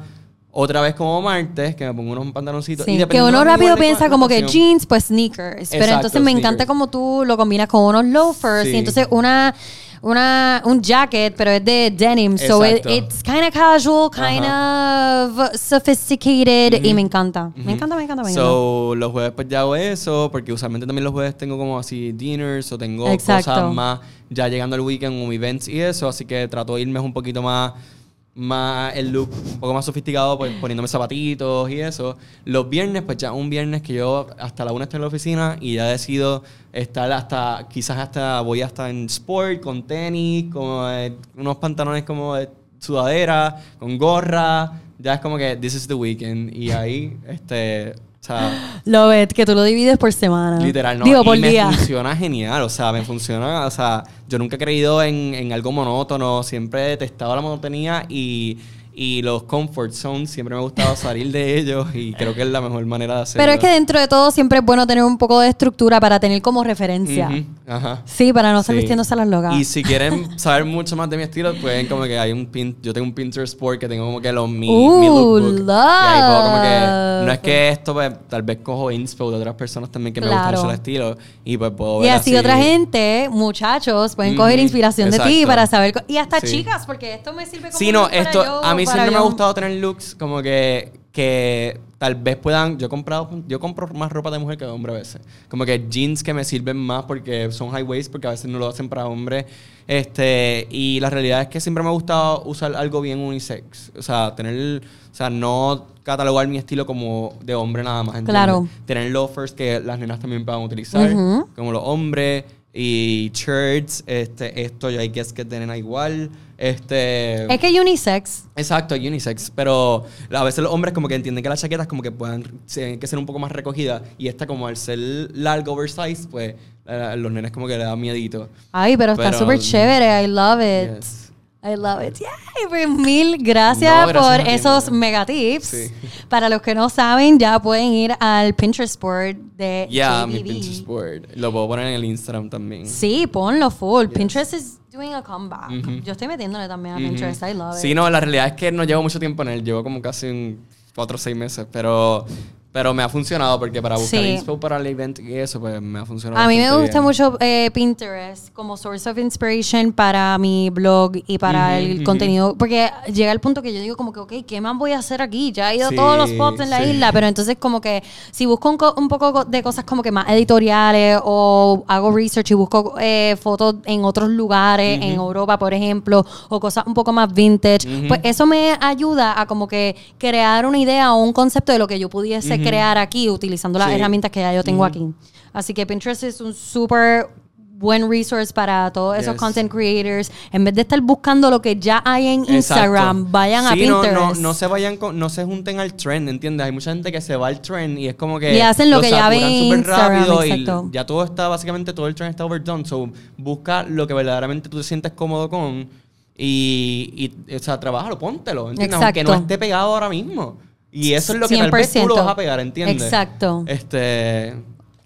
B: otra vez como martes, que me pongo unos pantaloncitos.
A: Sí,
B: y
A: que uno rápido piensa como que jeans, pues sneakers. Pero
B: Exacto,
A: entonces me encanta como tú lo combinas con unos loafers
B: Sí.
A: y entonces una, una, un jacket, pero es de denim. So it- it's kind of casual, kind of sophisticated y me encanta. Me
B: Ujú.
A: encanta, me encanta, me encanta.
B: So, los jueves pues ya hago eso, porque usualmente también los jueves tengo como así dinners o tengo
A: Exacto.
B: cosas más ya llegando al weekend como events y eso, así que trato de irme un poquito más más el look un poco más sofisticado pues poniéndome zapatitos y eso. Los viernes pues ya un viernes que yo hasta la una estoy en la oficina y ya decido estar hasta quizás hasta voy hasta en sport con tenis, con eh, unos pantalones como de sudadera, con gorra, ya es como que this is the weekend y ahí este o sea,
A: Lo ves, que tú lo divides por semana.
B: Literal, no.
A: Digo,
B: y
A: por
B: me
A: día.
B: funciona genial. O sea, me funciona. O sea, yo nunca he creído en, en algo monótono. Siempre he detestado la monotonía y, y los comfort zones. Siempre me ha gustado salir de ellos y creo que es la mejor manera de hacerlo.
A: Pero es que dentro de todo siempre es bueno tener un poco de estructura para tener como referencia.
B: Ajá.
A: Sí, para no estar
B: Sí.
A: vistiéndose a las locas.
B: Y si quieren saber mucho más de mi estilo, pueden como que hay un pin, yo tengo un Pinterest board que tengo como que los mi, mi
A: Ooh,
B: lookbook. Y ahí puedo como que no es que esto pues, tal vez cojo inspo de otras personas también que me gustan mucho el estilo y pues puedo
A: Y
B: ver
A: así otra gente, muchachos, pueden coger inspiración de ti para saber. Y hasta
B: Sí.
A: chicas, porque esto me sirve como.
B: Sí, no, esto
A: yo-
B: a mí
A: para
B: siempre me ha gustado tener looks como que, que tal vez puedan, yo he comprado, yo compro más ropa de mujer que de hombre a veces. Como que jeans que me sirven más porque son high waist, porque a veces no lo hacen para hombre. Este, y la realidad es que siempre me ha gustado usar algo bien unisex. O sea, tener, o sea, no catalogar mi estilo como de hombre nada más. ¿entiendes?
A: Claro.
B: Tener loafers que las nenas también puedan utilizar,
A: Ujú.
B: como los hombres. Y shirts, este, esto yo hay que es que tienen igual. Este.
A: Es que unisex.
B: Exacto, unisex. Pero a veces los hombres como que entienden que las chaquetas como que puedan que ser un poco más recogidas. Y esta como al ser largo oversize, pues a los nenes como que le da miedito.
A: Ay, pero, está súper chévere. I love it.
B: Yes.
A: I love it. Yay, pues mil gracias,
B: No, gracias
A: por
B: ti,
A: esos mega tips.
B: Sí.
A: Para los que no saben, ya pueden ir al Pinterest board de
B: mi
A: JBD.
B: Pinterest board. Lo puedo poner en el Instagram también.
A: Sí, ponlo full.
B: Yes.
A: Pinterest is doing a comeback.
B: Ujú.
A: Yo estoy metiéndole también a. Pinterest. I love it.
B: Sí, no, la realidad es que no llevo mucho tiempo en él. Llevo como casi un cuatro o seis meses. Pero, pero me ha funcionado porque para buscar
A: Sí.
B: inspo para el event y eso, pues me ha funcionado
A: A mí me gusta
B: bien.
A: mucho eh, Pinterest como source of inspiration para mi blog y para
B: Ujú,
A: el
B: ujú.
A: contenido. Porque llega el punto que yo digo como que, ok, ¿qué más voy a hacer aquí? Ya he ido a
B: Sí,
A: todos los spots en la
B: sí.
A: isla, pero entonces como que si busco un, co- un poco co- de cosas como que más editoriales o hago research y busco eh, fotos en otros lugares, en Europa, por ejemplo, o cosas un poco más vintage, pues eso me ayuda a como que crear una idea o un concepto de lo que yo pudiese. Crear aquí utilizando las
B: Sí.
A: herramientas que ya yo tengo aquí. Así que Pinterest es un súper buen resource para todos esos
B: Yes.
A: content creators. En vez de estar buscando lo que ya hay en Instagram,
B: Exacto.
A: vayan a
B: Sí, no-
A: Pinterest.
B: No, no, se vayan con- no se junten al trend, ¿entiendes? Hay mucha gente que se va al trend y es como que
A: Y hacen lo que ya ven
B: súper rápido
A: exacto.
B: y ya todo está básicamente todo el trend está overdone, so busca lo que verdaderamente tú te sientes cómodo con y, y o sea, trabájalo, póntelo, ¿entiendes? Aunque no
A: Exacto.
B: esté pegado ahora mismo. Y eso es lo que tal vez tú lo
A: 100%.
B: vas a pegar, ¿entiendes?
A: Exacto.
B: Este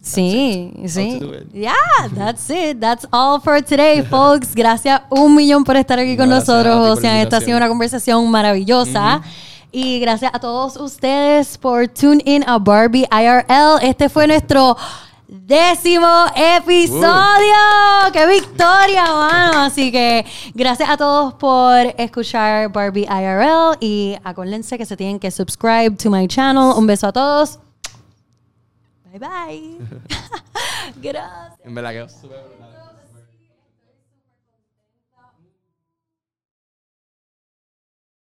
A: Sí, sí. Yeah, that's it. That's all for today, folks. Gracias un millón por estar aquí con
B: Gracias
A: nosotros, Ocean. Esta ha sido una conversación maravillosa. Y gracias a todos ustedes por tune in a Barbie IRL. Este fue nuestro décimo episodio. ¡Qué victoria, mano! Así que gracias a todos por escuchar Barbie IRL. Y acuérdense que se tienen que subscribe to my channel. Un beso a todos. Bye bye. Gracias.
B: en verdad que súper.